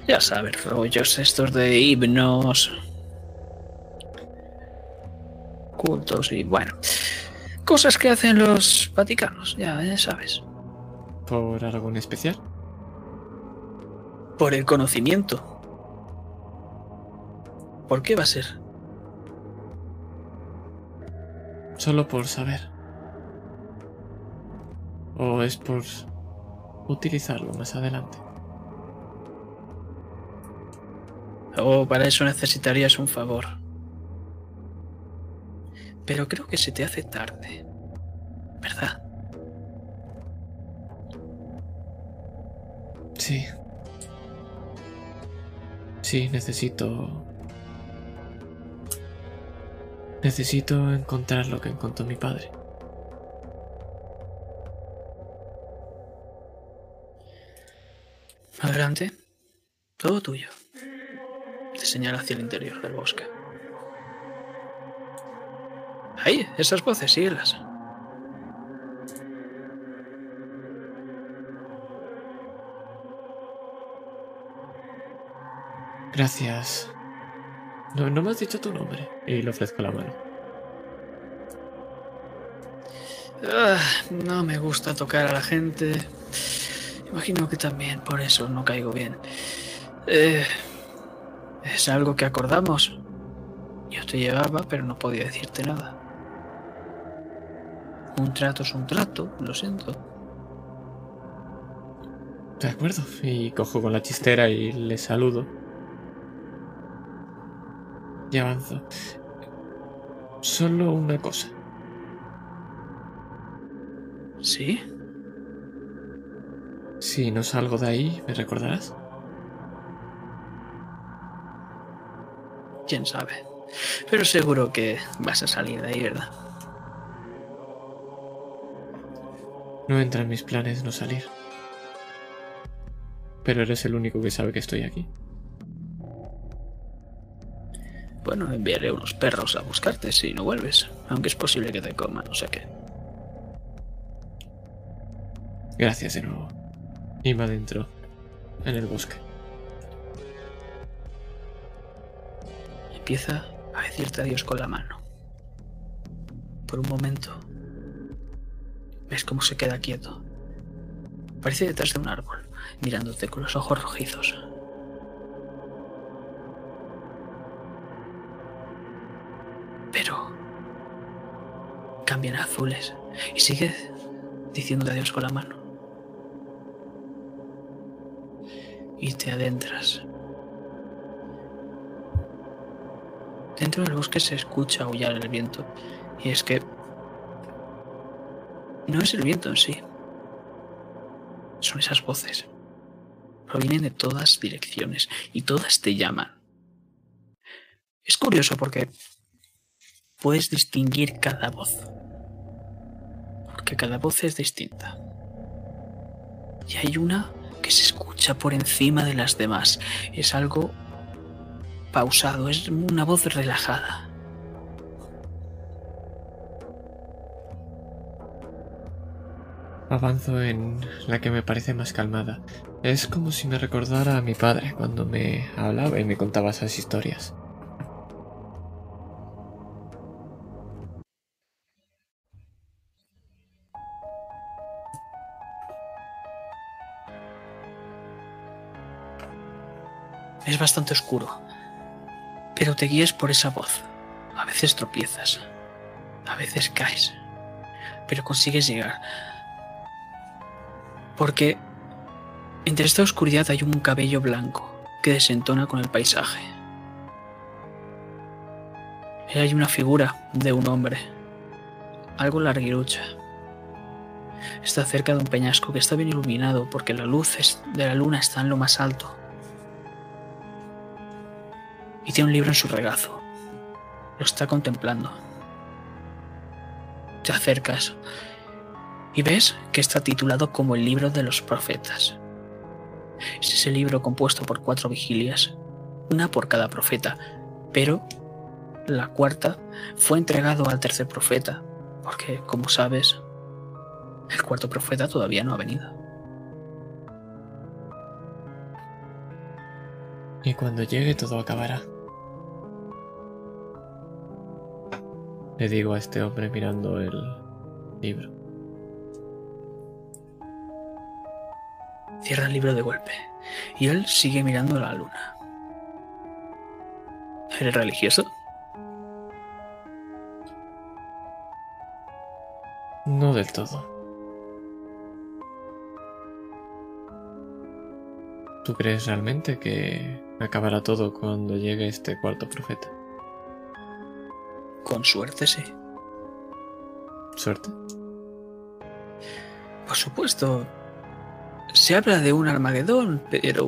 Ya sabes, rollos estos de himnos, cultos y bueno, cosas que hacen los vaticanos, ya, sabes. ¿Por algo en especial? Por el conocimiento. ¿Por qué va a ser? Solo por saber. ¿O es por utilizarlo más adelante? O para eso necesitarías un favor. Pero creo que se te hace tarde. ¿Verdad? Sí. Sí, necesito... Necesito encontrar lo que encontró mi padre. Adelante. Todo tuyo. Te señala hacia el interior del bosque. Ahí, esas voces, síguelas. Gracias. No, no me has dicho tu nombre. Y le ofrezco la mano. Ah, no me gusta tocar a la gente. Imagino que también por eso no caigo bien. Eh, es algo que acordamos. Yo te llevaba, pero no podía decirte nada. Un trato es un trato, lo siento. De acuerdo. Y cojo con la chistera y le saludo. Y avanzo. Solo una cosa. ¿Sí? Si no salgo de ahí, ¿me recordarás? Quién sabe. Pero seguro que vas a salir de ahí, ¿verdad? No entra en mis planes no salir. Pero eres el único que sabe que estoy aquí. Bueno, enviaré unos perros a buscarte si no vuelves. Aunque es posible que te coman, no sé qué. Gracias de nuevo. Y me adentro en el bosque. Empieza a decirte adiós con la mano. Por un momento, ves cómo se queda quieto. Parece detrás de un árbol, mirándote con los ojos rojizos. Cambian azules y sigue diciendo adiós con la mano. Y te adentras. Dentro del bosque se escucha aullar el viento. Y es que no es el viento en sí. Son esas voces. Provienen de todas direcciones y todas te llaman. Es curioso porque puedes distinguir cada voz. Porque cada voz es distinta. Y hay una que se escucha por encima de las demás. Es algo pausado, es una voz relajada. Avanzo en la que me parece más calmada. Es como si me recordara a mi padre cuando me hablaba y me contaba esas historias. Bastante oscuro, pero te guías por esa voz. A veces tropiezas, a veces caes, pero consigues llegar. Porque entre esta oscuridad hay un cabello blanco que desentona con el paisaje. Y hay una figura de un hombre, algo larguirucha. Está cerca de un peñasco que está bien iluminado porque la luz de la luna está en lo más alto. Y tiene un libro en su regazo. lo está contemplando. Te acercas y ves que está titulado como el libro de los profetas. Es ese libro compuesto por cuatro vigilias, una por cada profeta, pero la cuarta fue entregado al tercer profeta, porque, como sabes, el cuarto profeta todavía no ha venido. Y cuando llegue todo acabará. Le digo a este hombre mirando el libro. Cierra el libro de golpe y él sigue mirando la luna. ¿Eres religioso? No del todo. ¿Tú crees realmente que acabará todo cuando llegue este cuarto profeta? Con suerte, sí. ¿Suerte? Por supuesto. Se habla de un Armagedón, pero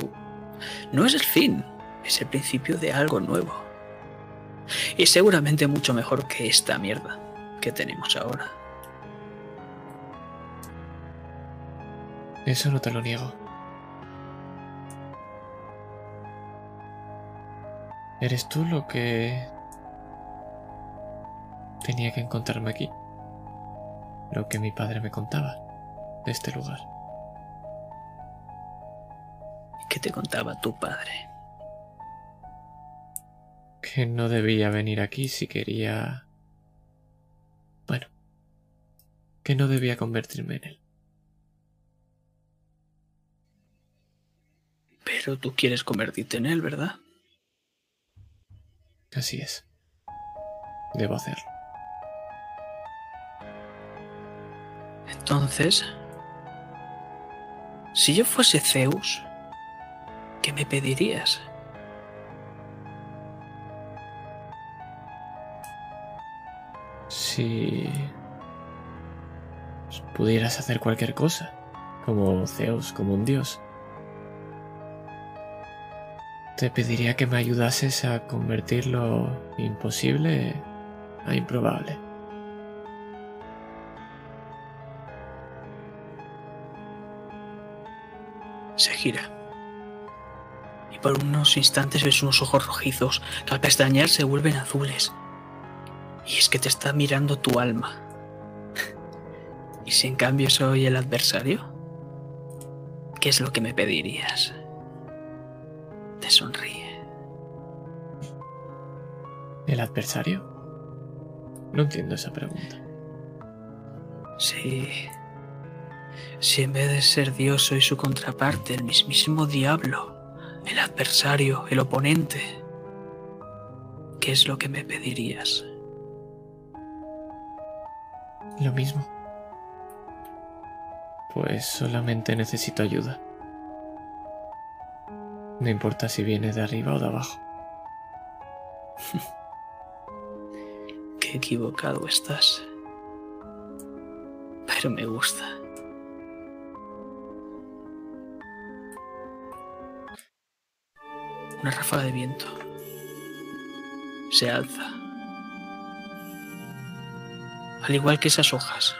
no es el fin, es el principio de algo nuevo. Y seguramente mucho mejor que esta mierda que tenemos ahora. Eso no te lo niego. ¿Eres tú lo que tenía que encontrarme aquí? Lo que mi padre me contaba de este lugar. ¿Qué te contaba tu padre? Que no debía venir aquí si quería... Bueno, que no debía convertirme en él. Pero tú quieres convertirte en él, ¿verdad? Así es. Debo hacerlo. Entonces, si yo fuese Zeus, ¿qué me pedirías? Si pudieras hacer cualquier cosa, como Zeus, como un dios, te pediría que me ayudases a convertir lo imposible a improbable. Se gira. Y por unos instantes ves unos ojos rojizos que al pestañear se vuelven azules. Y es que te está mirando tu alma. ¿Y si en cambio soy el adversario? ¿Qué es lo que me pedirías? Te sonríe. ¿El adversario? No entiendo esa pregunta. Sí. Si en vez de ser Dios soy su contraparte, el mismísimo diablo, el adversario, el oponente, ¿qué es lo que me pedirías? Lo mismo. Pues solamente necesito ayuda. No importa si viene de arriba o de abajo. Qué equivocado estás. Pero me gusta. Una ráfaga de viento se alza. Al igual que esas hojas.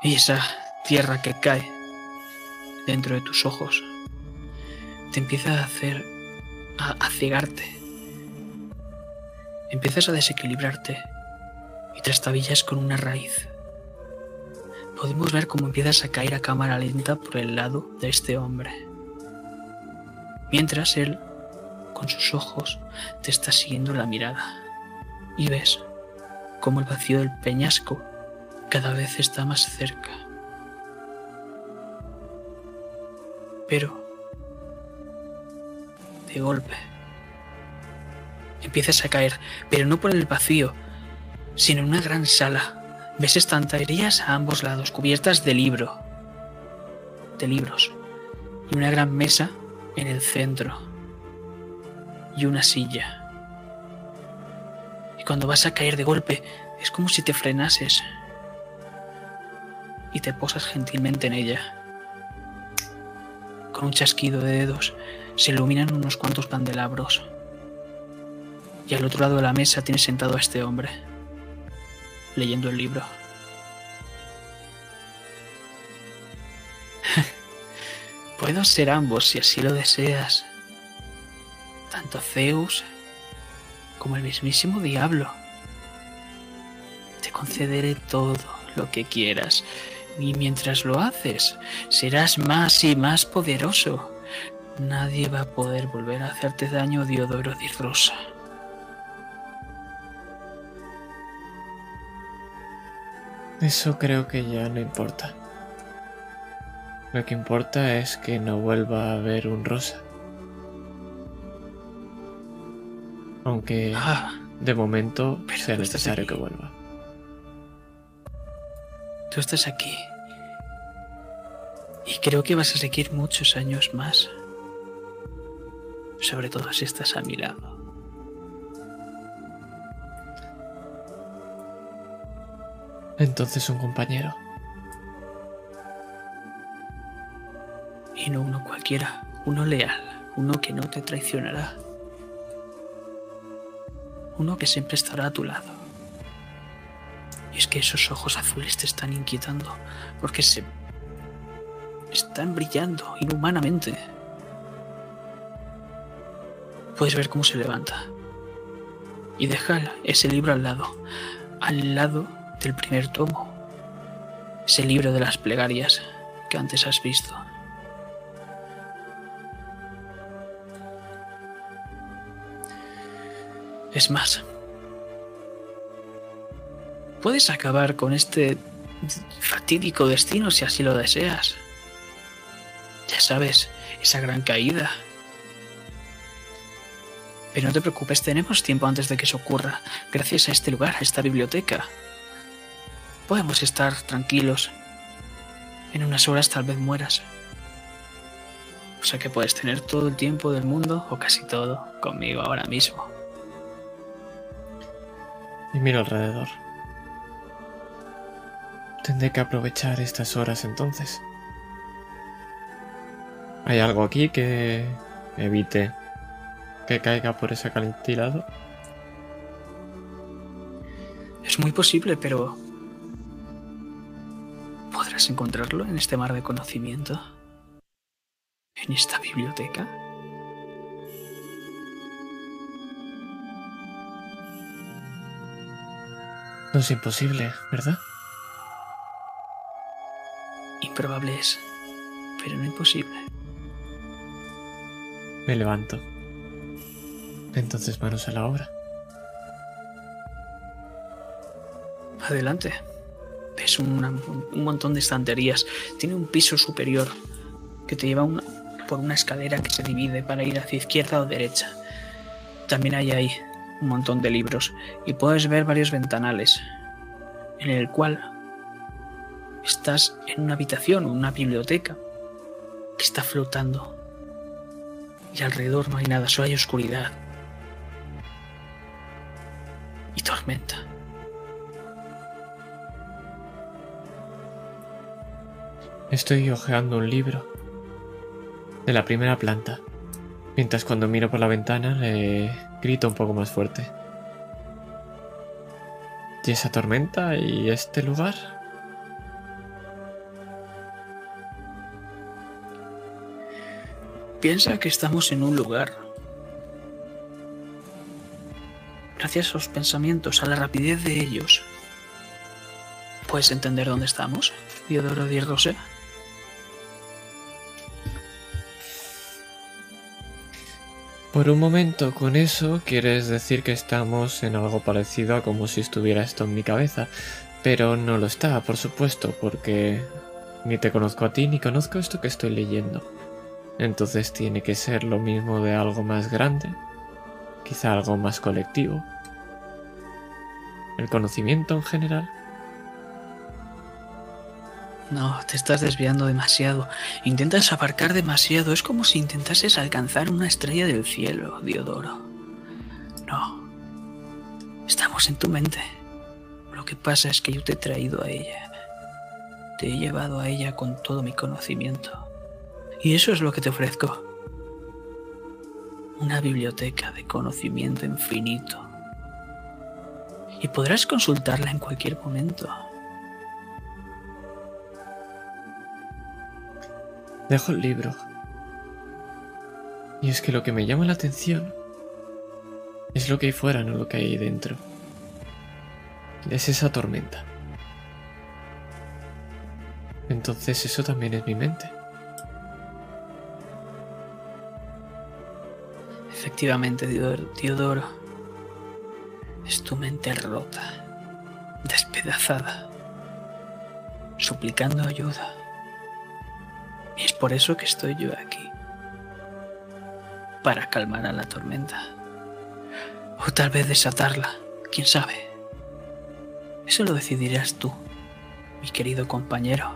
Y esa tierra que cae dentro de tus ojos te empieza a hacer. a, a cegarte. Empiezas a desequilibrarte y trastabillas con una raíz. Podemos ver cómo empiezas a caer a cámara lenta por el lado de este hombre. Mientras él, con sus ojos, te está siguiendo la mirada. Y ves cómo el vacío del peñasco cada vez está más cerca. Pero, de golpe, empiezas a caer, pero no por el vacío, sino en una gran sala. Ves estanterías a ambos lados, cubiertas de libro, de libros, y una gran mesa en el centro, y una silla. Y cuando vas a caer de golpe, es como si te frenases y te posas gentilmente en ella. Con un chasquido de dedos se iluminan unos cuantos candelabros Y al otro lado de la mesa tienes sentado a este hombre, leyendo el libro. Puedo ser ambos si así lo deseas. Tanto Zeus como el mismísimo diablo. Te concederé todo lo que quieras. Y mientras lo haces, serás más y más poderoso. Nadie va a poder volver a hacerte daño, Diodoro di Rosa. Eso creo que ya no importa. Lo que importa es que no vuelva a haber un rosa. Aunque Ah, de momento Pero sea necesario que vuelva. tú estás aquí. Y creo que vas a seguir muchos años más. Sobre todo si estás a mi lado. Entonces un compañero. Y no uno cualquiera, uno leal, uno que no te traicionará. Uno que siempre estará a tu lado. Y es que esos ojos azules te están inquietando, porque se están brillando inhumanamente. Puedes ver cómo se levanta. Y deja ese libro al lado, al lado del primer tomo. Ese libro de las plegarias que antes has visto. Es más, puedes acabar con este fatídico destino si así lo deseas. Ya sabes, esa gran caída. Pero no te preocupes, tenemos tiempo antes de que eso ocurra, gracias a este lugar, a esta biblioteca. Podemos estar tranquilos. En unas horas tal vez mueras. O sea que puedes tener todo el tiempo del mundo, o casi todo, conmigo ahora mismo. Y miro alrededor. Tendré que aprovechar estas horas entonces. ¿Hay algo aquí que evite que caiga por ese acantilado? Es muy posible, pero... ¿Podrás encontrarlo en este mar de conocimiento? ¿En esta biblioteca? No es imposible, ¿verdad? Improbable es, pero no imposible. Me levanto. Entonces manos a la obra. Adelante. Ves una- un montón de estanterías. Tiene un piso superior que te lleva una- por una escalera que se divide para ir hacia izquierda o derecha. También hay ahí un montón de libros y puedes ver varios ventanales en el cual estás en una habitación una biblioteca que está flotando y alrededor no hay nada, solo hay oscuridad y tormenta. Estoy hojeando un libro de la primera planta, mientras cuando miro por la ventana le grito un poco más fuerte. ¿Y esa tormenta y este lugar? Piensa que estamos en un lugar. Gracias a esos pensamientos, a la rapidez de ellos, ¿puedes entender dónde estamos, Diodoro Di Por un momento, con eso quieres decir que estamos en algo parecido a como si estuviera esto en mi cabeza, pero no lo está, por supuesto, porque ni te conozco a ti ni conozco esto que estoy leyendo. Entonces tiene que ser lo mismo de algo más grande, quizá algo más colectivo. El conocimiento en general. No, te estás desviando demasiado. Intentas aparcar demasiado. Es como si intentases alcanzar una estrella del cielo, Diodoro. No. Estamos en tu mente. Lo que pasa es que yo te he traído a ella. Te he llevado a ella con todo mi conocimiento. Y eso es lo que te ofrezco. una biblioteca de conocimiento infinito. Y podrás consultarla en cualquier momento. Dejo el libro. Y es que lo que me llama la atención es lo que hay fuera, no lo que hay dentro. Es esa tormenta. Entonces eso también es mi mente. Efectivamente, Teodoro. Es tu mente rota, despedazada, suplicando ayuda. Es por eso que estoy yo aquí. Para calmar a la tormenta. O tal vez desatarla, quién sabe. Eso lo decidirás tú, mi querido compañero.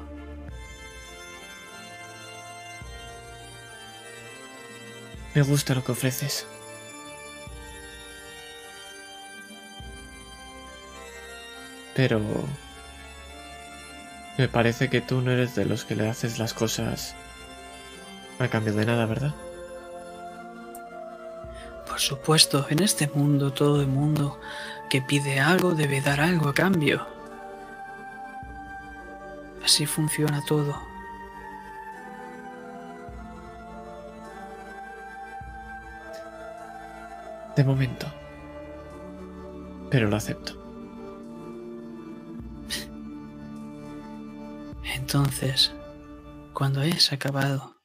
Me gusta lo que ofreces. Pero... Me parece que tú no eres de los que le haces las cosas a cambio de nada, ¿verdad? Por supuesto, en este mundo todo el mundo que pide algo debe dar algo a cambio. Así funciona todo. De momento. Pero lo acepto. Entonces, cuando hayas acabado,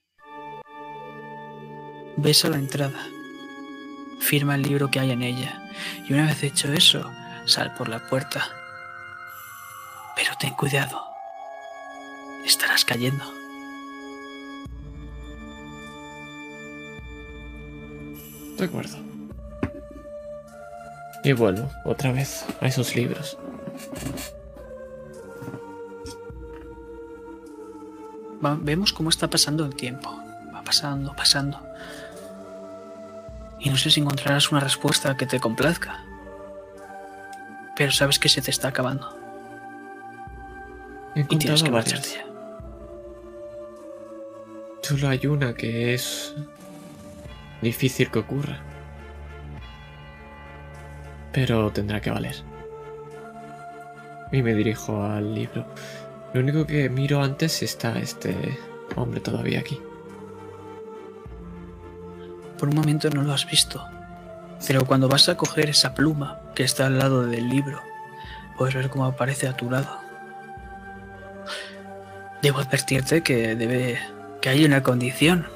ves a la entrada, firma el libro que hay en ella y una vez hecho eso, sal por la puerta. Pero ten cuidado, estarás cayendo. De acuerdo. Y vuelvo otra vez a esos libros. Vemos cómo está pasando el tiempo. Va pasando, pasando. Y no sé si encontrarás una respuesta que te complazca. Pero sabes que se te está acabando. y tienes que marcharte ya. Solo hay una que es difícil que ocurra pero tendrá que valer. Y me dirijo al libro. Lo único que miro antes está este hombre todavía aquí. Por un momento no lo has visto, pero cuando vas a coger esa pluma que está al lado del libro, puedes ver cómo aparece a tu lado. Debo advertirte que debe que hay una condición.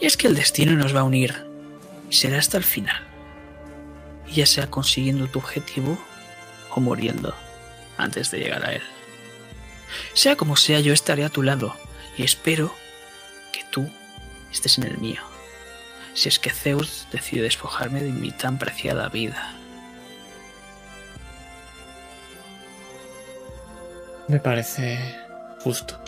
Y es que el destino nos va a unir. Será hasta el final ya sea consiguiendo tu objetivo o muriendo antes de llegar a él. Sea como sea, yo estaré a tu lado y espero que tú estés en el mío. Si es que Zeus decide despojarme de mi tan preciada vida. Me parece justo.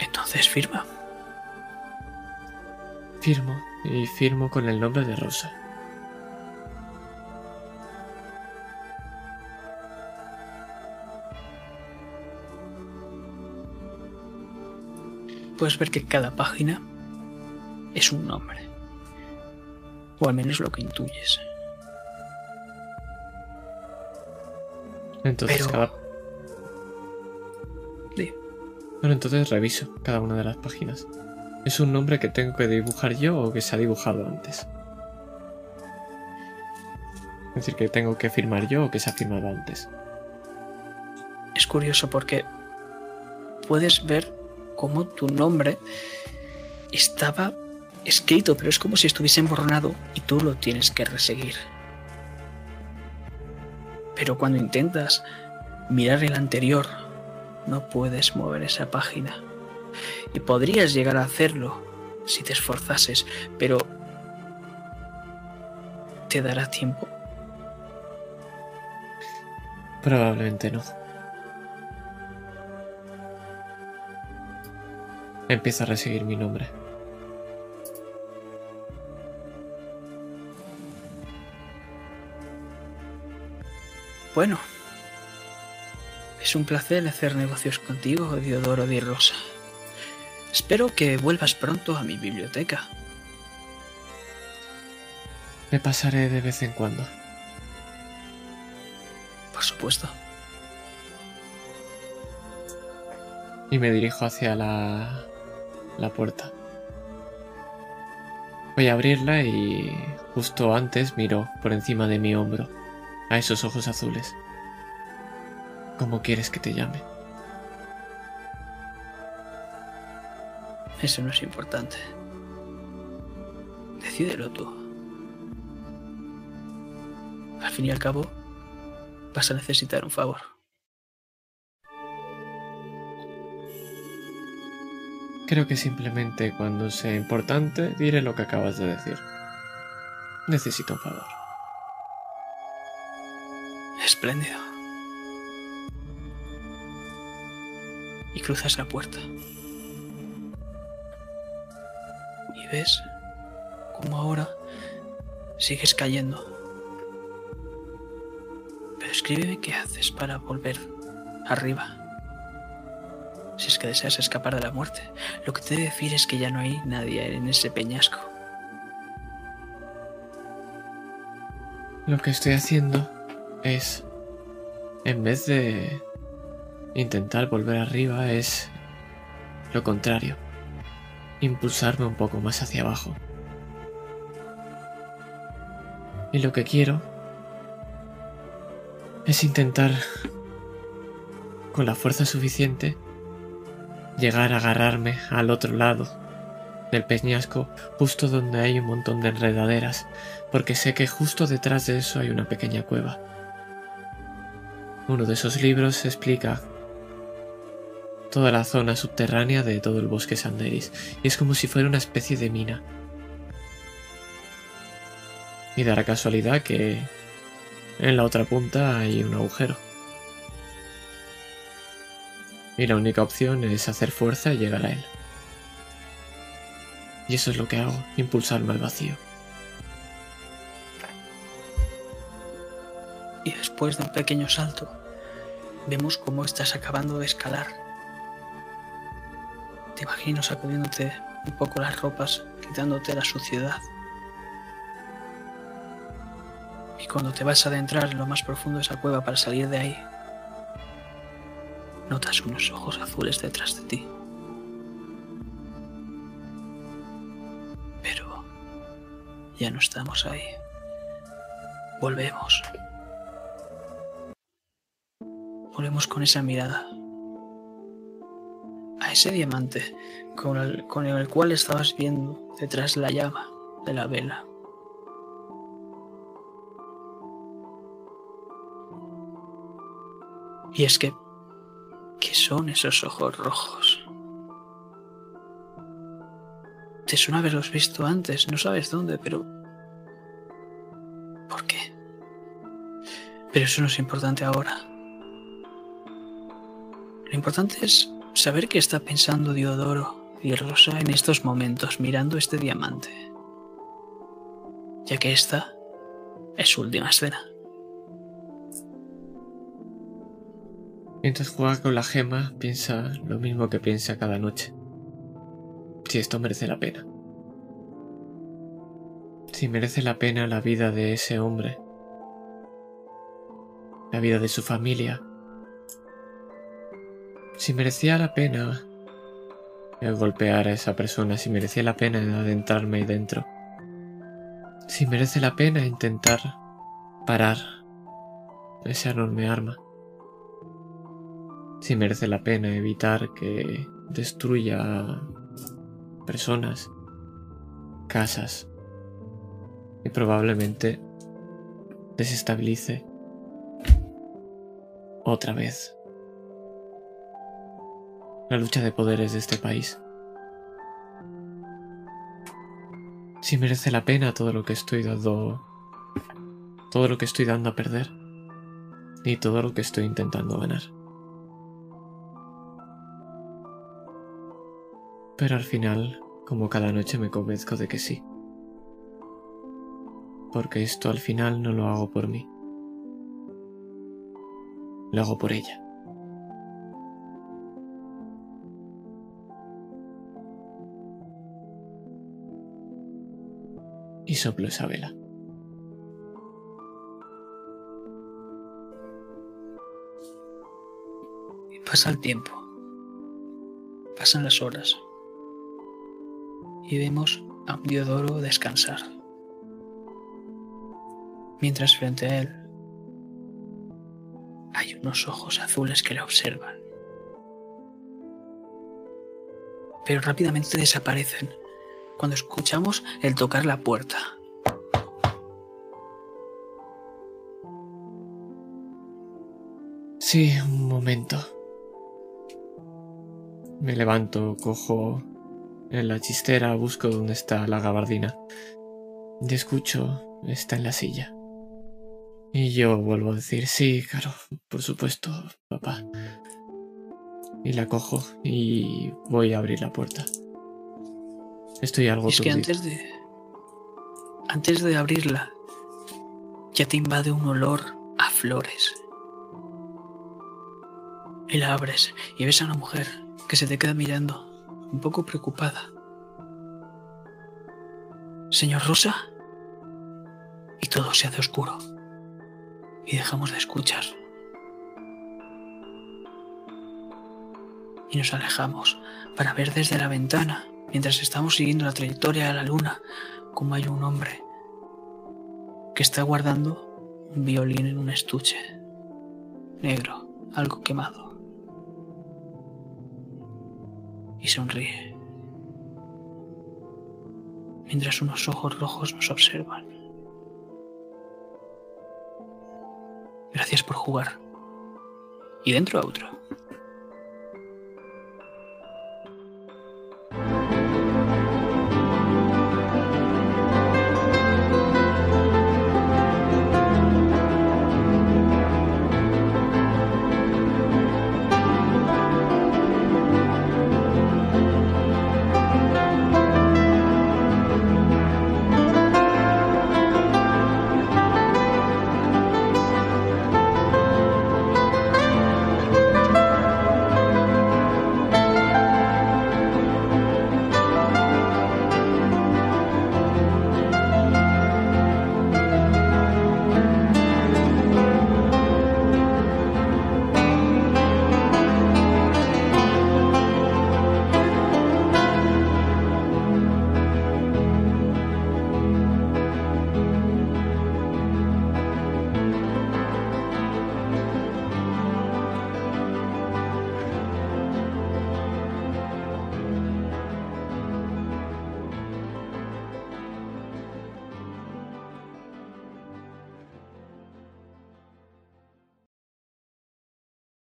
Entonces firma. Firmo, y firmo con el nombre de Rosa. Puedes ver que cada página es un nombre. O al menos lo que intuyes. Entonces cada... Bueno, entonces reviso cada una de las páginas. ¿Es un nombre que tengo que dibujar yo o que se ha dibujado antes? Es decir, que tengo que firmar yo o que se ha firmado antes. Es curioso porque puedes ver cómo tu nombre estaba escrito, pero es como si estuviese emborronado y tú lo tienes que reseguir. Pero cuando intentas mirar el anterior, no puedes mover esa página y podrías llegar a hacerlo si te esforzases, pero ¿te dará tiempo? Probablemente no. Empieza a reseguir mi nombre. Bueno, es un placer hacer negocios contigo, Diodoro Di Rosa. Espero que vuelvas pronto a mi biblioteca. Me pasaré de vez en cuando. Por supuesto. Y me dirijo hacia la, la puerta. Voy a abrirla y justo antes miro por encima de mi hombro a esos ojos azules. ¿Cómo quieres que te llame? Eso no es importante. Decídelo tú. Al fin y al cabo, vas a necesitar un favor. Creo que simplemente cuando sea importante diré lo que acabas de decir. Necesito un favor. Espléndido. Y cruzas la puerta. Y ves cómo ahora sigues cayendo. Pero escríbeme qué haces para volver arriba. Que deseas escapar de la muerte, lo que te debe decir es que ya no hay nadie en ese peñasco. Lo que estoy haciendo es, en vez de intentar volver arriba, es lo contrario, impulsarme un poco más hacia abajo. Y lo que quiero es intentar, con la fuerza suficiente, llegar a agarrarme al otro lado del peñasco, justo donde hay un montón de enredaderas, porque sé que justo detrás de eso hay una pequeña cueva. Uno de esos libros explica toda la zona subterránea de todo el bosque Sanderis, y es como si fuera una especie de mina. Y dará casualidad que en la otra punta hay un agujero. Y la única opción es hacer fuerza y llegar a él. Y eso es lo que hago, impulsarme al vacío. Y después de un pequeño salto, vemos cómo estás acabando de escalar. Te imagino sacudiéndote un poco las ropas, quitándote la suciedad. Y cuando te vas a adentrar en lo más profundo de esa cueva para salir de ahí, notas unos ojos azules detrás de ti. Pero ya no estamos ahí. Volvemos. Volvemos con esa mirada. A ese diamante con el, con el cual estabas viendo detrás la llama de la vela. Y es que ¿Qué son esos ojos rojos? Te suena haberlos visto antes, no sabes dónde, pero... ¿Por qué? Pero eso no es importante ahora. Lo importante es saber qué está pensando Diodoro y Rosa en estos momentos mirando este diamante. Ya que esta es su última escena. Mientras juega con la gema, piensa lo mismo que piensa cada noche. Si esto merece la pena. Si merece la pena la vida de ese hombre. La vida de su familia. Si merecía la pena golpear a esa persona, si merecía la pena adentrarme ahí dentro. Si merece la pena intentar parar ese enorme arma si merece la pena evitar que destruya personas, casas y probablemente desestabilice otra vez la lucha de poderes de este país. Si merece la pena todo lo que estoy dando todo lo que estoy dando a perder y todo lo que estoy intentando ganar. Pero al final, como cada noche me convenzco de que sí. Porque esto al final no lo hago por mí. Lo hago por ella. Y soplo esa vela. pasa el tiempo, pasan las horas. Y vemos a Diodoro descansar. Mientras frente a él hay unos ojos azules que le observan. Pero rápidamente desaparecen cuando escuchamos el tocar la puerta. Sí, un momento. Me levanto, cojo en la chistera, busco dónde está la gabardina. Y escucho, está en la silla. Y yo vuelvo a decir, sí, claro, por supuesto, papá. Y la cojo y voy a abrir la puerta. Estoy algo Y es que antes de. Antes de abrirla, ya te invade un olor a flores. Y la abres y ves a una mujer que se te queda mirando, un poco preocupada. Señor Rosa. Y todo se hace oscuro. Y dejamos de escuchar. Y nos alejamos para ver desde la ventana, mientras estamos siguiendo la trayectoria de la luna, como hay un hombre que está guardando un violín en un estuche negro, algo quemado. Y sonríe, mientras unos ojos rojos nos observan. Gracias por jugar. Y dentro otro.